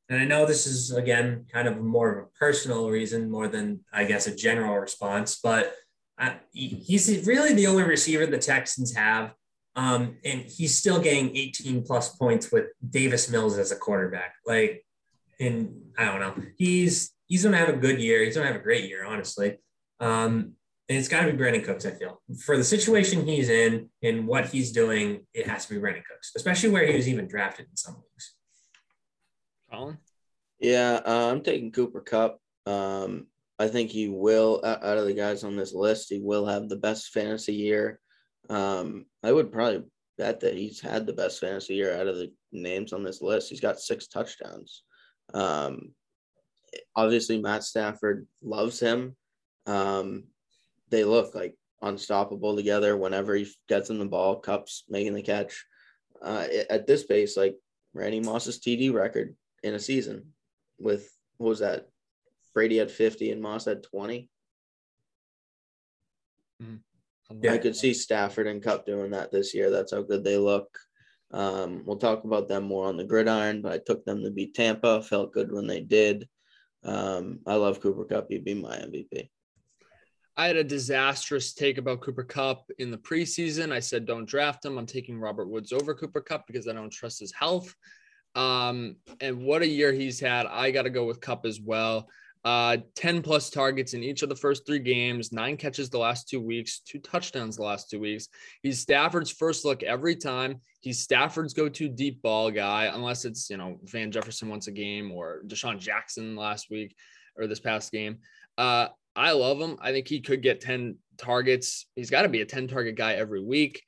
and I know this is again kind of more of a personal reason more than I guess a general response, but I, he's really the only receiver the Texans have. Um, and he's still getting 18 plus points with Davis Mills as a quarterback. Like, and I don't know, he's he's to have a good year. He's to have a great year, honestly. Um, it's got to be Brandin Cooks, I feel. For the situation he's in and what he's doing, it has to be Brandin Cooks, especially where he was even drafted in some leagues. Colin? Yeah, uh, I'm taking Cooper Kupp. Um, I think he will, out of the guys on this list, he will have the best fantasy year. Um, I would probably bet that he's had the best fantasy year out of the names on this list. He's got six touchdowns. Um, obviously Matt Stafford loves him. Um, they look like unstoppable together whenever he gets in the ball, Kupp's making the catch. Uh, at this pace, like Randy Moss's TD record in a season with what was that? Brady had 50 and Moss had 20. Mm-hmm. Yeah. I could see Stafford and Kupp doing that this year. That's how good they look. Um, we'll talk about them more on the gridiron, but I took them to beat Tampa. Felt good when they did. Um, I love Cooper Kupp. He'd be my MVP. I had a disastrous take about Cooper Kupp in the preseason. I said, don't draft him. I'm taking Robert Woods over Cooper Kupp because I don't trust his health. Um, and what a year he's had. I got to go with Kupp as well. Uh, 10 plus targets in each of the first three games, nine catches the last two weeks, two touchdowns the last two weeks. He's Stafford's first look every time. He's Stafford's go to deep ball guy, unless it's, you know, Van Jefferson once a game or DeSean Jackson last week or this past game. Uh, I love him. I think he could get 10 targets. He's got to be a 10 target guy every week.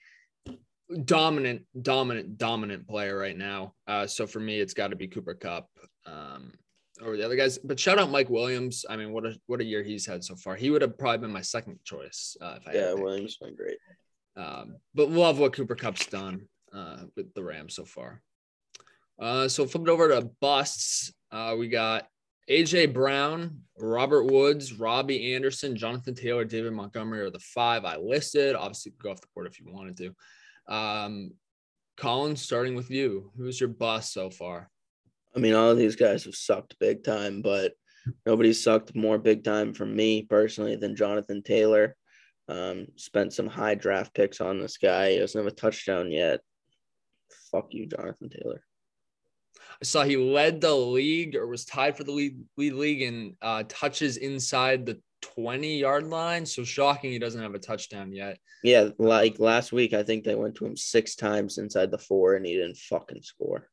Dominant, dominant, dominant player right now. Uh, so for me, it's got to be Cooper Kupp Um, over the other guys. But shout out Mike Williams. I mean, what a what a year he's had so far. He would have probably been my second choice uh, if I yeah, Williams been great. Um, but love what Cooper Kupp's done uh, with the Rams so far. Uh, so flipping over to busts, uh, we got AJ Brown, Robert Woods, Robbie Anderson, Jonathan Taylor, David Montgomery are the five I listed. Obviously, go off the board if you wanted to. Um, Colin, starting with you, who's your bust so far? I mean, all of these guys have sucked big time, but nobody sucked more big time for me personally than Jonathan Taylor. Um, spent some high draft picks on this guy. He doesn't have a touchdown yet. Fuck you, Jonathan Taylor. I saw he led the league or was tied for the lead, lead league in uh, touches inside the 20 yard line. So shocking he doesn't have a touchdown yet. Yeah, like last week, I think they went to him six times inside the four and he didn't fucking score.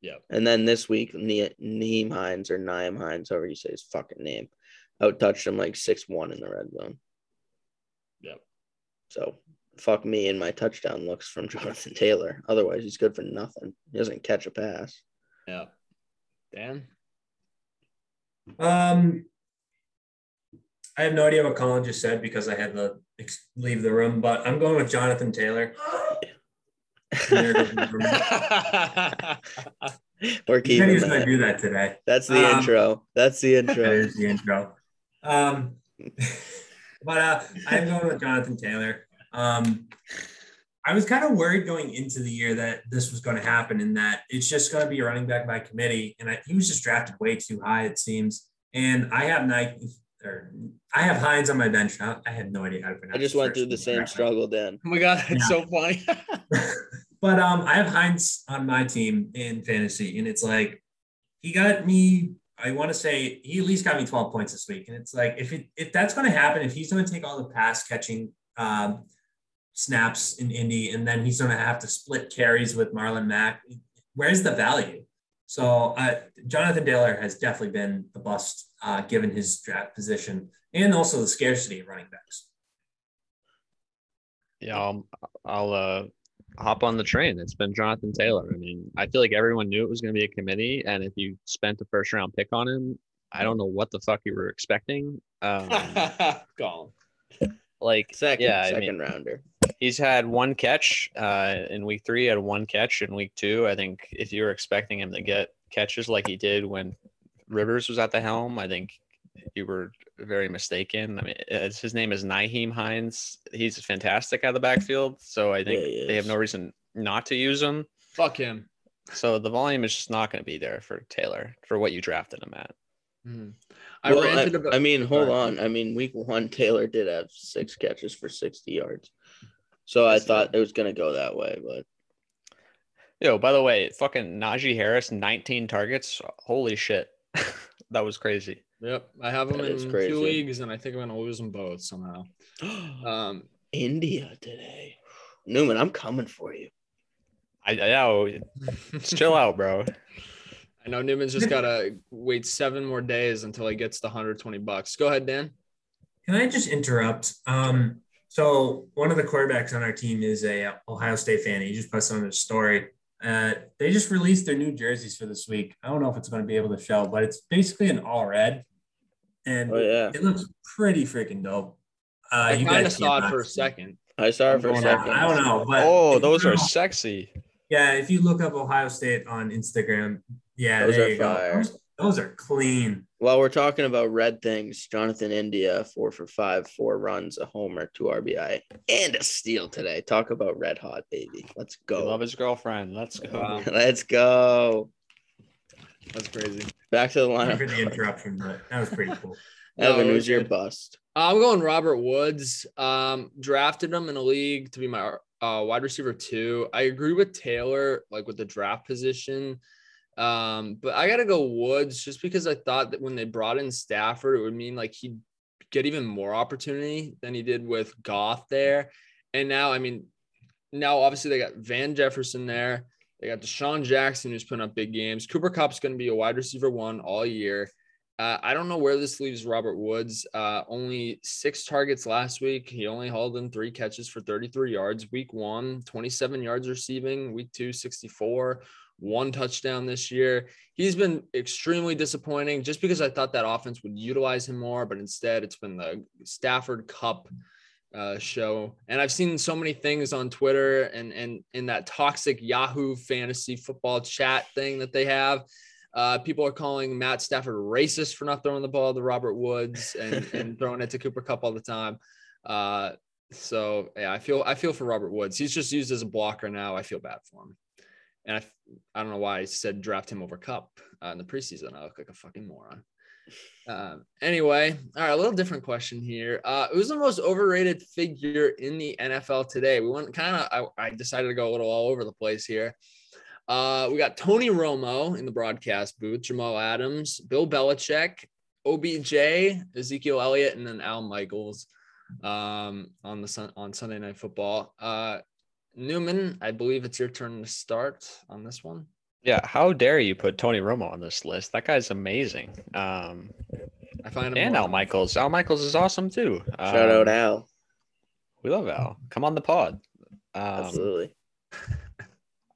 Yeah. And then this week, ne- Neem Hines or Naeem Hines, however you say his fucking name, out touched him like 6 1 in the red zone. Yep. So fuck me and my touchdown looks from Jonathan Taylor. Otherwise, he's good for nothing. He doesn't catch a pass. Yeah. Dan? Um, I have no idea what Colin just said because I had to leave the room, but I'm going with Jonathan Taylor. We're He said he keeping to that. do that today. That's the Um, intro. That's the intro. There's the intro. Um, but uh, I'm going with Jonathan Taylor. Um, I was kind of worried going into the year that this was going to happen and that it's just going to be a running back by committee. And I, he was just drafted way too high, it seems. And I have Nike or I have Hines on my bench. I, I had no idea how to pronounce. I just went through the same correctly. struggle, Dan. Oh my god, it's Yeah. so funny. but um, I have Hines on my team in fantasy, and it's like he got me. I want to say he at least got me 12 points this week, and it's like if it if that's going to happen, if he's going to take all the pass catching um, snaps in Indy, and then he's going to have to split carries with Marlon Mack, where's the value? So uh, Jonathan Taylor has definitely been the bust uh, given his draft position and also the scarcity of running backs. Yeah, I'll, I'll uh, hop on the train. It's been Jonathan Taylor. I mean, I feel like everyone knew it was going to be a committee, and if you spent a first round pick on him, I don't know what the fuck you were expecting. Um, Colin. like, Second, yeah, I second mean, rounder. He's had one catch uh, in week three. Had one catch in week two. I think if you were expecting him to get catches like he did when Rivers was at the helm, I think you were very mistaken. I mean, his name is Naheem Hines. He's fantastic out of the backfield, so I think Yeah, they have no reason not to use him. Fuck him. So the volume is just not going to be there for Taylor for what you drafted him at. Mhm. I Well, I, about. I mean, hold on. I mean, week one, Taylor did have six catches for 60 yards. So I Yes, thought it was going to go that way, but Yo, by the way, fucking Najee Harris, 19 targets. Holy shit. that was crazy. Yep, I have him That is in crazy. two leagues, and I think I'm gonna lose them both somehow. Um, India today. Newman, I'm coming for you. I, I know. Chill out, bro. I know Newman's just gotta wait seven more days until he gets the 120 bucks. Go ahead, Dan. Can I just interrupt? Um, so one of the quarterbacks on our team is a uh, Ohio State fan. He just posted on his story. Uh, they just released their new jerseys for this week. I don't know if it's going to be able to show, but it's basically an all red, and Oh, yeah. it looks pretty freaking dope. Uh, I you kind of saw it for a second. I saw it for a Yeah, second. I don't know, but Oh, those are know- sexy. yeah. If you look up Ohio State on Instagram, yeah, Those there are you go. fire. Those, those are clean. While we're talking about red things, Jonathan India, four for five, four runs, a homer, two RBI, and a steal today. Talk about red hot, baby. Let's He go. love his girlfriend. Let's go. Let's go. That's crazy. Back to the Sorry for lineup. the interruption, but that was pretty cool. Evan, No, who's your bust? I'm going Robert Woods. Um, drafted him in a league to be my uh, wide receiver two. I agree with Taylor, like with the draft position. Um, but I gotta go Woods just because I thought that when they brought in Stafford, it would mean like he'd get even more opportunity than he did with Goff there. And now, I mean, now obviously they got Van Jefferson there. They got DeSean Jackson who's putting up big games. Cooper Kupp's going to be a wide receiver one all year. Uh, I don't know where this leaves Robert Woods. Uh, only six targets last week. He only hauled in three catches for 33 yards. Week one, 27 yards receiving. Week two, 64. One touchdown this year. He's been extremely disappointing just because I thought that offense would utilize him more, but instead it's been the Stafford Kupp uh, show. And I've seen so many things on Twitter and and in that toxic Yahoo fantasy football chat thing that they have. Uh, people are calling Matt Stafford racist for not throwing the ball to Robert Woods and, and throwing it to Cooper Kupp all the time. Uh, so yeah, I feel I feel for Robert Woods. He's just used as a blocker now. I feel bad for him, and I I don't know why I said draft him over Kupp uh, in the preseason. I look like a fucking moron. Um, anyway, all right, a little different question here. Uh, who's the most overrated figure in the NFL today? We went kind of, I, I decided to go a little all over the place here. Uh, we got Tony Romo in the broadcast booth, Jamal Adams, Bill Belichick, OBJ, Ezekiel Elliott, and then Al Michaels um, on the sun, on Sunday Night Football. Uh, Newman, I believe it's your turn to start on this one. Yeah, how dare you put Tony Romo on this list? That guy's amazing. Um, I find him and more- Al Michaels. Al Michaels is awesome too. Shout out Um, Al. We love Al. Come on the pod. Um, Absolutely.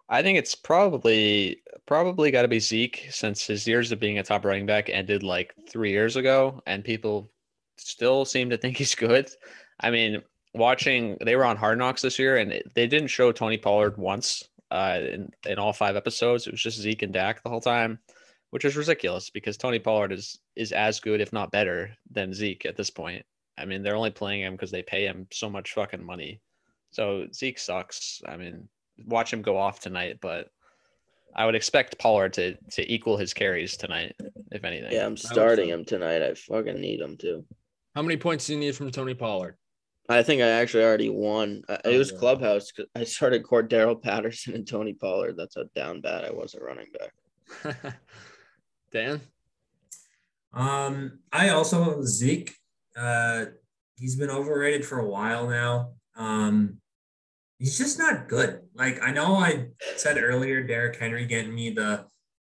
I think it's probably probably got to be Zeke since his years of being a top running back ended like three years ago, and people still seem to think he's good. I mean, watching they were on Hard Knocks this year, and it, they didn't show Tony Pollard once uh, in in all five episodes. It was just Zeke and Dak the whole time, which is ridiculous because Tony Pollard is is as good, if not better, than Zeke at this point. I mean, they're only playing him because they pay him so much fucking money. So Zeke sucks. I mean, watch him go off tonight, but I would expect Pollard to to equal his carries tonight, if anything. Yeah, I'm starting him tonight. I fucking need him to. How many points do you need from Tony Pollard? I think I actually already won. Uh, It was Oh, yeah. Clubhouse. 'cause I started Cordarrelle Patterson and Tony Pollard. That's how down bad I was at running back. Dan? Um, I also Zeke. Uh, he's been overrated for a while now. Um, he's just not good. Like I know I said earlier, Derrick Henry getting me the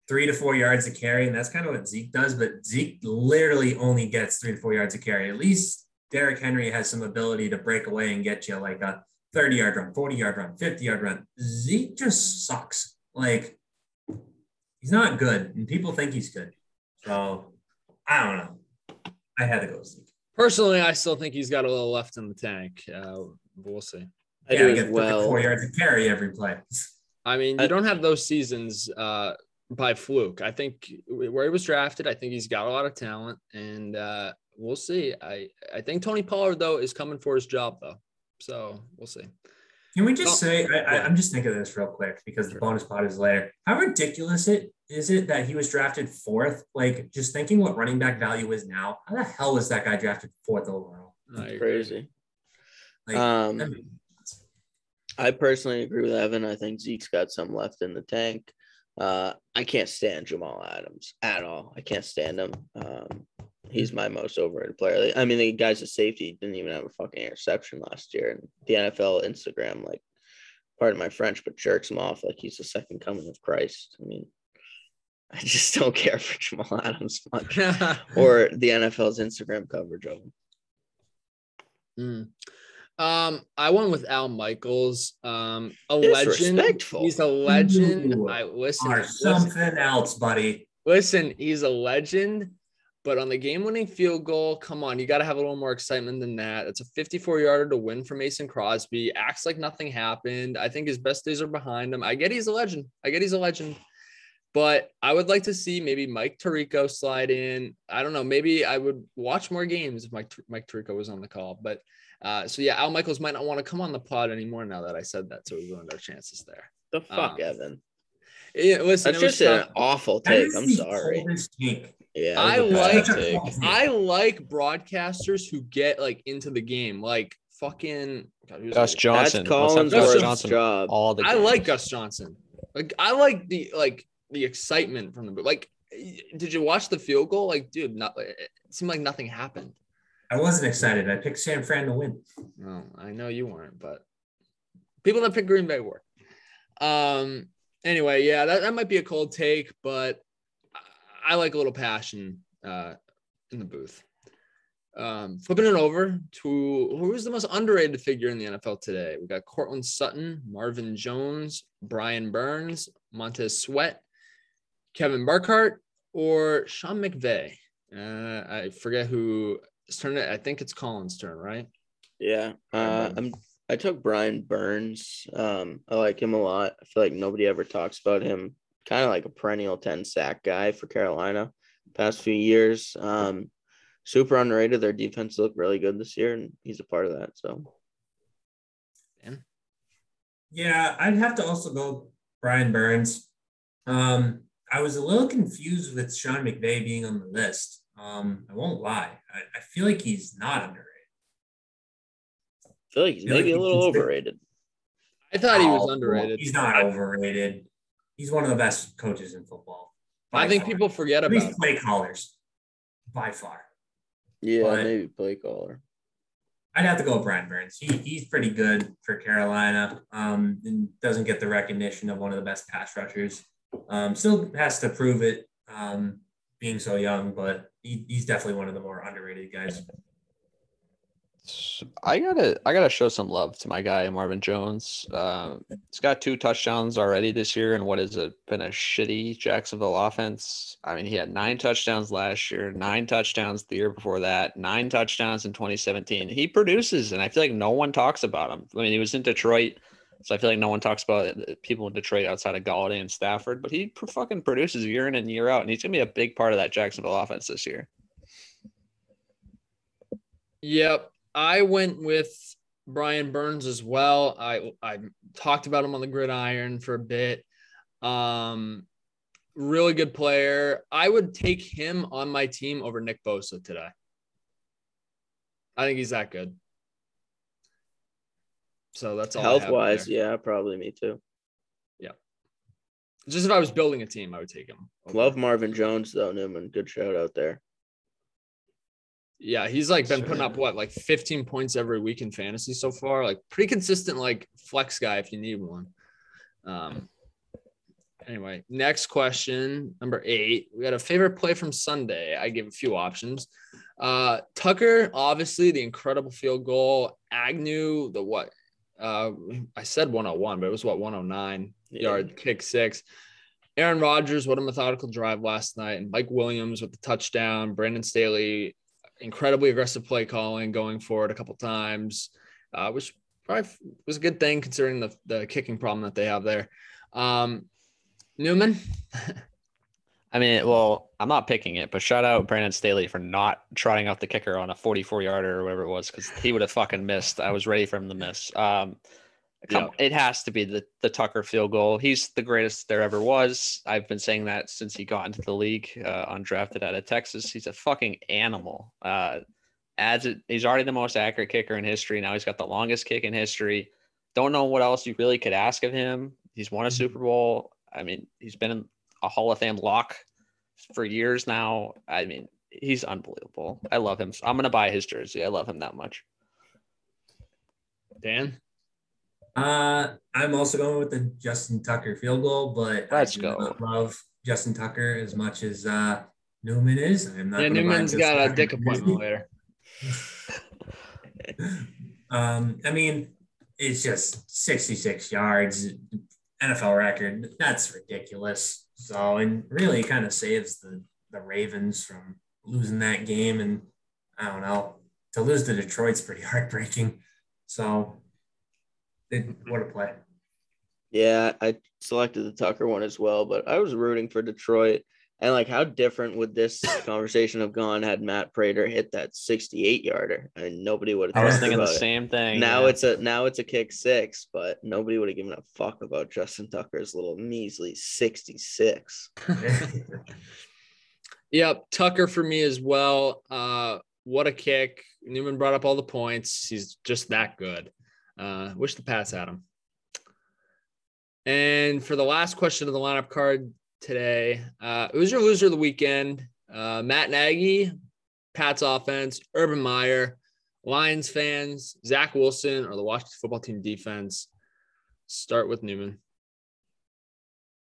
three to four yards to carry, and that's kind of what Zeke does. But Zeke literally only gets three to four yards to carry. At least Derrick Henry has some ability to break away and get you like a 30 yard run, 40 yard run, 50 yard run. Zeke just sucks. Like he's not good, and people think he's good. So I don't know. I had to go Zeke. Personally, I still think he's got a little left in the tank. Uh, we'll see. I yeah, do get well. four yards to carry every play. I mean, you don't have those seasons uh, by fluke. I think where he was drafted, I think he's got a lot of talent, and uh, we'll see. I I think Tony Pollard though is coming for his job though, so we'll see. Can we just Well, say I, I, yeah. I'm just thinking of this real quick because the bonus pot is later. How ridiculous it is it that he was drafted fourth? Like just thinking what running back value is now. How the hell was that guy drafted fourth overall? I agree. Crazy. Like, Um, that makes- I personally agree with Evan. I think Zeke's got some left in the tank. Uh, I can't stand Jamal Adams at all. I can't stand him. Um, he's my most overrated player. Like, I mean, the guy's a safety. Didn't even have a fucking interception last year. And the NFL Instagram, like, pardon my French, but jerks him off like he's the second coming of Christ. I mean, I just don't care for Jamal Adams much or the NFL's Instagram coverage of him. Mm. Um, I went with Al Michaels. Um, a legend. He's a legend. Ooh, I listen. or listen, something else, buddy. listen, he's a legend. But on the game-winning field goal, come on, you got to have a little more excitement than that. It's a 54-yarder to win for Mason Crosby. Acts like nothing happened. I think his best days are behind him. I get he's a legend. I get he's a legend. But I would like to see maybe Mike Tirico slide in. I don't know. Maybe I would watch more games if Mike Mike Tirico was on the call. But uh, so yeah, Al Michaels might not want to come on the pod anymore now that I said that. So we ruined our chances there. The fuck, Um, Evan. Yeah, listen, That's it was just an awful take. I'm sorry. take. Yeah, I it was a bad like- I like broadcasters who get like into the game, like fucking God, Gus that? Johnson. That's Collins Gus Johnson job. all the I like. Gus Johnson. Like I like the like the excitement from the like. Did you watch the field goal? Like, dude, not it seemed like nothing happened. I wasn't excited. I picked San Fran to win. No, I know you weren't, but people that pick Green Bay were. Um. Anyway, yeah, that, that might be a cold take, but I- like a little passion uh, in the booth. Um, flipping it over to who is the most underrated figure in the NFL today? We got Courtland Sutton, Marvin Jones, Brian Burns, Montez Sweat, Kevin Burkhardt, or Sean McVay. Uh, I forget who turn. It. I think it's Colin's turn, right? Yeah. Uh, I'm I took Brian Burns. Um, I like him a lot. I feel like nobody ever talks about him. Kind of like a perennial 10 sack guy for Carolina past few years. Um, super underrated. Their defense looked really good this year, and he's a part of that. So Yeah, I'd have to also go Brian Burns. Um, I was a little confused with Sean McVay being on the list. Um, I won't lie. I, I feel like he's not underrated. I feel like he's Feel like maybe a little can overrated. I thought he was Oh, underrated. He's not overrated. He's one of the best coaches in football. I think far. people forget at about least him. play callers by far. Yeah, But- maybe play caller. I'd have to go with Brian Burns. He, he's pretty good for Carolina um, and doesn't get the recognition of one of the best pass rushers. Um, still has to prove it um, being so young, but he, he's definitely one of the more underrated guys. I gotta I gotta show some love to my guy Marvin Jones. Uh, he's got two touchdowns already this year, and what has it been a shitty Jacksonville offense? I mean, he had nine touchdowns last year, nine touchdowns the year before that, nine touchdowns in 2017. He produces, and I feel like no one talks about him. I mean, he was in Detroit, so I feel like no one talks about it, people in Detroit outside of Golladay and Stafford. But he fucking produces year in and year out, and he's gonna be a big part of that Jacksonville offense this year. Yep. I went with Brian Burns as well. I I talked about him on the gridiron for a bit. Um, really good player. I would take him on my team over Nick Bosa today. I think he's that good. So that's all. Health wise, yeah, probably me too. Yeah. Just if I was building a team, I would take him. Love Marvin Jones though, Newman. Good shout out there. Yeah, he's like been putting up what like 15 points every week in fantasy so far. Like pretty consistent, like flex guy if you need one. Um. Anyway, next question, number eight. We got a favorite play from Sunday. I gave a few options. Uh, Tucker, obviously the incredible field goal. Agnew, the what? Uh, I said 101, but it was what 109 yeah. yard kick six. Aaron Rodgers, what a methodical drive last night, and Mike Williams with the touchdown. Brandon Staley incredibly aggressive play calling, going forward a couple times, uh, which probably was a good thing considering the, the kicking problem that they have there. Um, Newman. I mean, well, I'm not picking it, but shout out Brandon Staley for not trotting out the kicker on a 44 yarder or whatever it was, because he would have fucking missed. I was ready for him to miss. Um, Come, yeah. It has to be the, the Tucker field goal. He's the greatest there ever was. I've been saying that since he got into the league, uh, undrafted out of Texas. He's a fucking animal. Uh, adds it. He's already the most accurate kicker in history. Now he's got the longest kick in history. Don't know what else you really could ask of him. He's won a mm-hmm. Super Bowl. I mean, he's been a Hall of Fame lock for years now. I mean, he's unbelievable. I love him. I'm gonna buy his jersey. I love him that much. Dan. Uh, I'm also going with the Justin Tucker field goal, but let's go. love Justin Tucker as much as uh, Newman is. I'm not. Yeah, Newman's got Tucker a dick appointment later. um, I mean, it's just 66 yards, NFL record. That's ridiculous. So, and really kind of saves the the Ravens from losing that game. And I don't know, to lose to Detroit's pretty heartbreaking. So what a play. Yeah, I selected the Tucker one as well, but I was rooting for Detroit. And like, how different would this conversation have gone had Matt Prater hit that 68 yarder? and nobody would have. I was thinking the it. same thing. Now yeah. it's a now it's a kick six, but nobody would have given a fuck about Justin Tucker's little measly 66. yep, Tucker for me as well. Uh, what a kick! Newman brought up all the points. He's just that good. Uh, wish the Pats had him. And for the last question of the lineup card today, uh, who's your loser of the weekend? Uh, Matt Nagy, Pats offense, Urban Meyer, Lions fans, Zach Wilson, or the Washington football team defense. Start with Newman.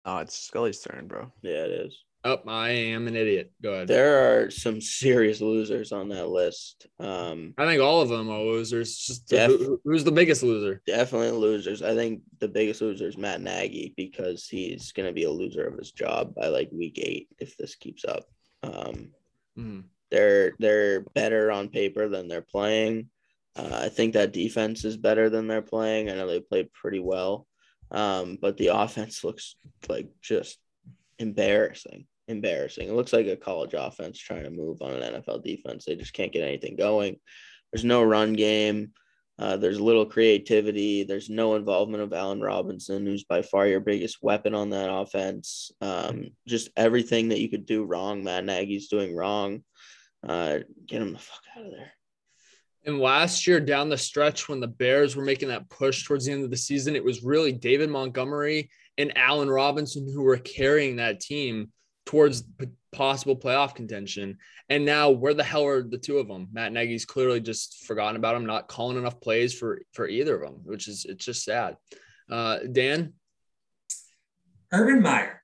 Oh, it's Scully's turn, bro. Yeah, it is. Oh, I am an idiot. Go ahead. There are some serious losers on that list. Um, I think all of them are losers. Just def- who, who's the biggest loser? Definitely losers. I think the biggest loser is Matt Nagy because he's going to be a loser of his job by like week eight if this keeps up. Um, mm-hmm. They're they're better on paper than they're playing. Uh, I think that defense is better than they're playing. I know they played pretty well, um, but the offense looks like just embarrassing embarrassing. It looks like a college offense trying to move on an NFL defense. They just can't get anything going. There's no run game. Uh, there's little creativity. There's no involvement of Allen Robinson, who's by far your biggest weapon on that offense. Um, just everything that you could do wrong, Matt Nagy's doing wrong. Uh, get him the fuck out of there. And last year, down the stretch, when the Bears were making that push towards the end of the season, it was really David Montgomery and Allen Robinson who were carrying that team towards possible playoff contention. And now, where the hell are the two of them? Matt Nagy's clearly just forgotten about them, not calling enough plays for for either of them, which is it's just sad. Uh, Dan, Urban Meyer.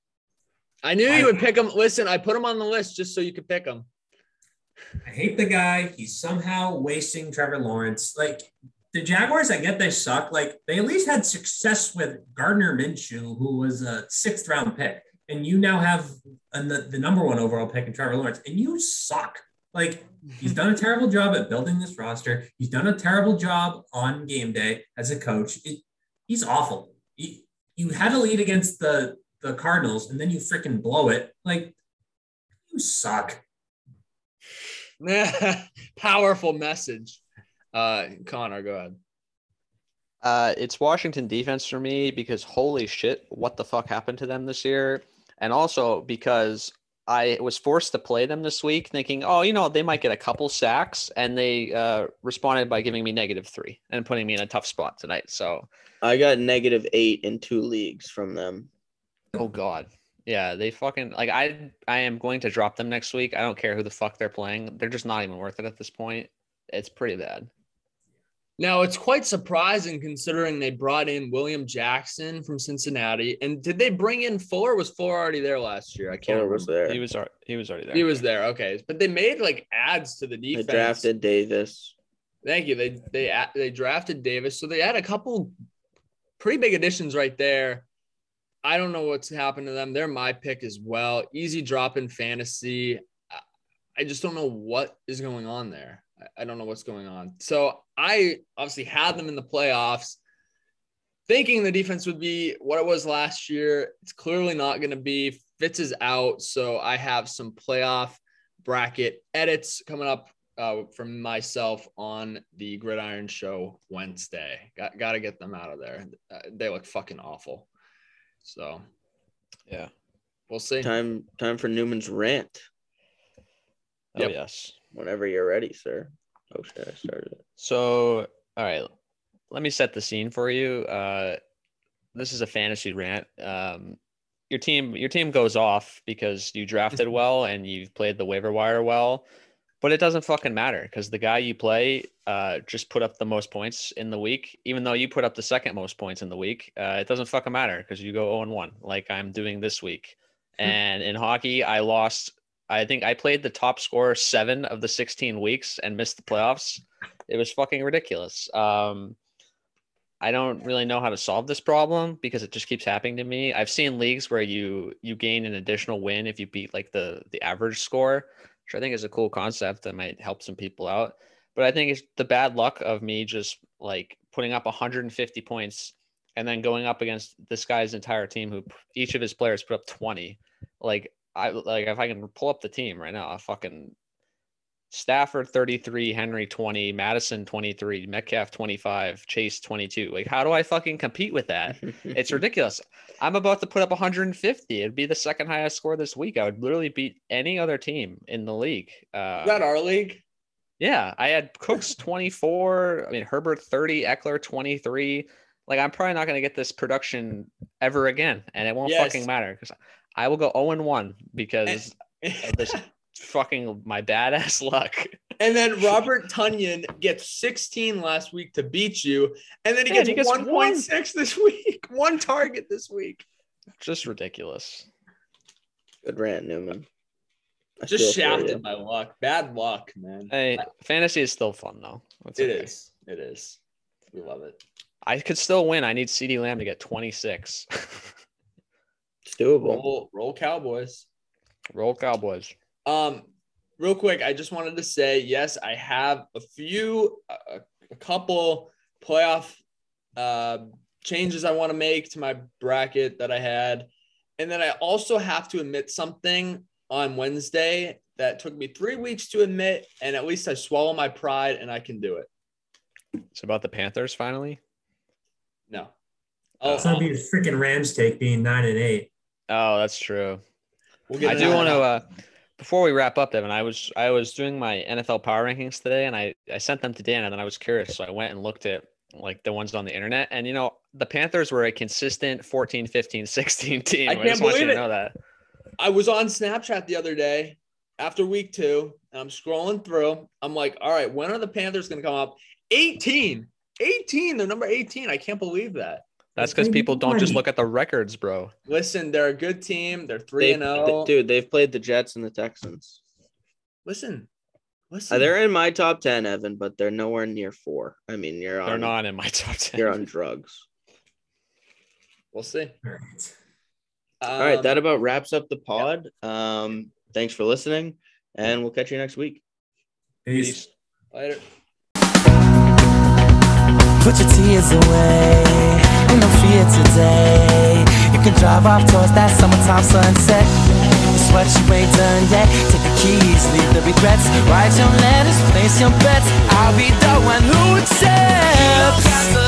I knew you would pick him. Listen, I put him on the list just so you could pick him. I hate the guy. He's somehow wasting Trevor Lawrence. Like the Jaguars, I get they suck. Like they at least had success with Gardner Minshew, who was a sixth round pick, and you now have a, the number one overall pick in Trevor Lawrence, and you suck. Like he's done a terrible job at building this roster. He's done a terrible job on game day as a coach. It, he's awful. He, you had a lead against the the Cardinals, and then you freaking blow it. Like you suck. Powerful message. Uh, Connor, go ahead. Uh, it's Washington defense for me because holy shit, what the fuck happened to them this year? And also because I was forced to play them this week, thinking, oh, you know, they might get a couple sacks, and they uh, responded by giving me negative three and putting me in a tough spot tonight. So I got negative eight in two leagues from them. Oh God, yeah, they fucking like I. I am going to drop them next week. I don't care who the fuck they're playing. They're just not even worth it at this point. It's pretty bad. Now it's quite surprising considering they brought in William Jackson from Cincinnati. And did they bring in Fuller? Was Fuller already there last year? I can't Fuller remember. was there. He was al- he was already there. He was there. Okay, but they made like ads to the defense. They drafted Davis. Thank you. They they they drafted Davis, so they had a couple pretty big additions right there. I don't know what's happened to them. They're my pick as well. Easy drop in fantasy. I- I just don't know what is going on there. I- I don't know what's going on. So I obviously had them in the playoffs, thinking the defense would be what it was last year. It's clearly not going to be. Fitz is out, so I have some playoff bracket edits coming up uh, from myself on the Gridiron Show Wednesday. Got got to get them out of there. Uh, they look fucking awful. So Yeah. we'll see. Time time for Newman's rant. Oh Yep. yes. Whenever you're ready, sir. Oh shit, I started it. So, all right, let me set the scene for you. Uh, this is a fantasy rant. Um, your team, your team goes off because you drafted well and you've played the waiver wire well, but it doesn't fucking matter because the guy you play uh, just put up the most points in the week, even though you put up the second most points in the week. Uh, it doesn't fucking matter because you go 0 and 1, like I'm doing this week. And in hockey, I lost. I think I played the top scorer seven of the 16 weeks and missed the playoffs. It was fucking ridiculous. Um, I don't really know how to solve this problem because it just keeps happening to me. I've seen leagues where you you gain an additional win if you beat like the the average score, which I think is a cool concept that might help some people out. But I think it's the bad luck of me just like putting up 150 points and then going up against this guy's entire team who each of his players put up 20. Like I like if I can pull up the team right now, I fucking Stafford 33, Henry 20, Mattison 23, Metcalf 25, Chase 22. Like, how do I fucking compete with that? It's ridiculous. I'm about to put up 150. It'd be the second highest score this week. I would literally beat any other team in the league. Uh, Is that our league? yeah, I had Cooks 24. I mean, Herbert 30, Ekeler 23. Like, I'm probably not going to get this production ever again, and it won't Yes. fucking matter because I will go 0 and 1 because of this fucking my badass luck. And then Robert Tonyan gets 16 last week to beat you. And then he Man, gets, he gets 1.6 this week. One target this week. Just ridiculous. Good rant, Newman. I Just feel for you. shafted by luck. Bad luck, man. Hey, fantasy is still fun though. It's It okay. is. It is. We love it. I could still win. I need CeeDee Lamb to get 26. It's doable. Roll, roll Cowboys. Roll Cowboys. Um, real quick, I just wanted to say yes, I have a few, a, a couple playoff uh, changes I want to make to my bracket that I had, and then I also have to admit something on Wednesday that took me three weeks to admit, and at least I swallow my pride and I can do it. It's about the Panthers finally. No. Oh, It's not be a freaking Rams take being nine and eight. Oh, that's true. we'll get I do want to uh before we wrap up, Devin, I was I was doing my NFL power rankings today and I, I sent them to Dan and then I was curious. So I went and looked at like the ones on the internet. And you know, the Panthers were a consistent 14, 15, 16 team. I just can't want you believe to it. know that. I was on Snapchat the other day after week two, and I'm scrolling through. I'm like, all right, when are the Panthers going to come up? 18. 18. They're number 18. I can't believe that. That's because people don't just look at the records, bro. Listen, they're a good team. They're 3 and oh. 0. dude, they've played the Jets and the Texans. Listen, What's Uh, they're in my top ten, Evan, but they're nowhere near four. I mean, you're on. They're not in my top ten. You're on drugs. We'll see. All right. All right, Um, that about wraps up the pod. Um, thanks for listening, and we'll catch you next week. Peace. later. Put your tears away, and no fear today. You can drive off towards that summertime sunset. It's what you ain't done yet. Take the keys, leave the regrets. Write your letters, place your bets. I'll be the one who accepts.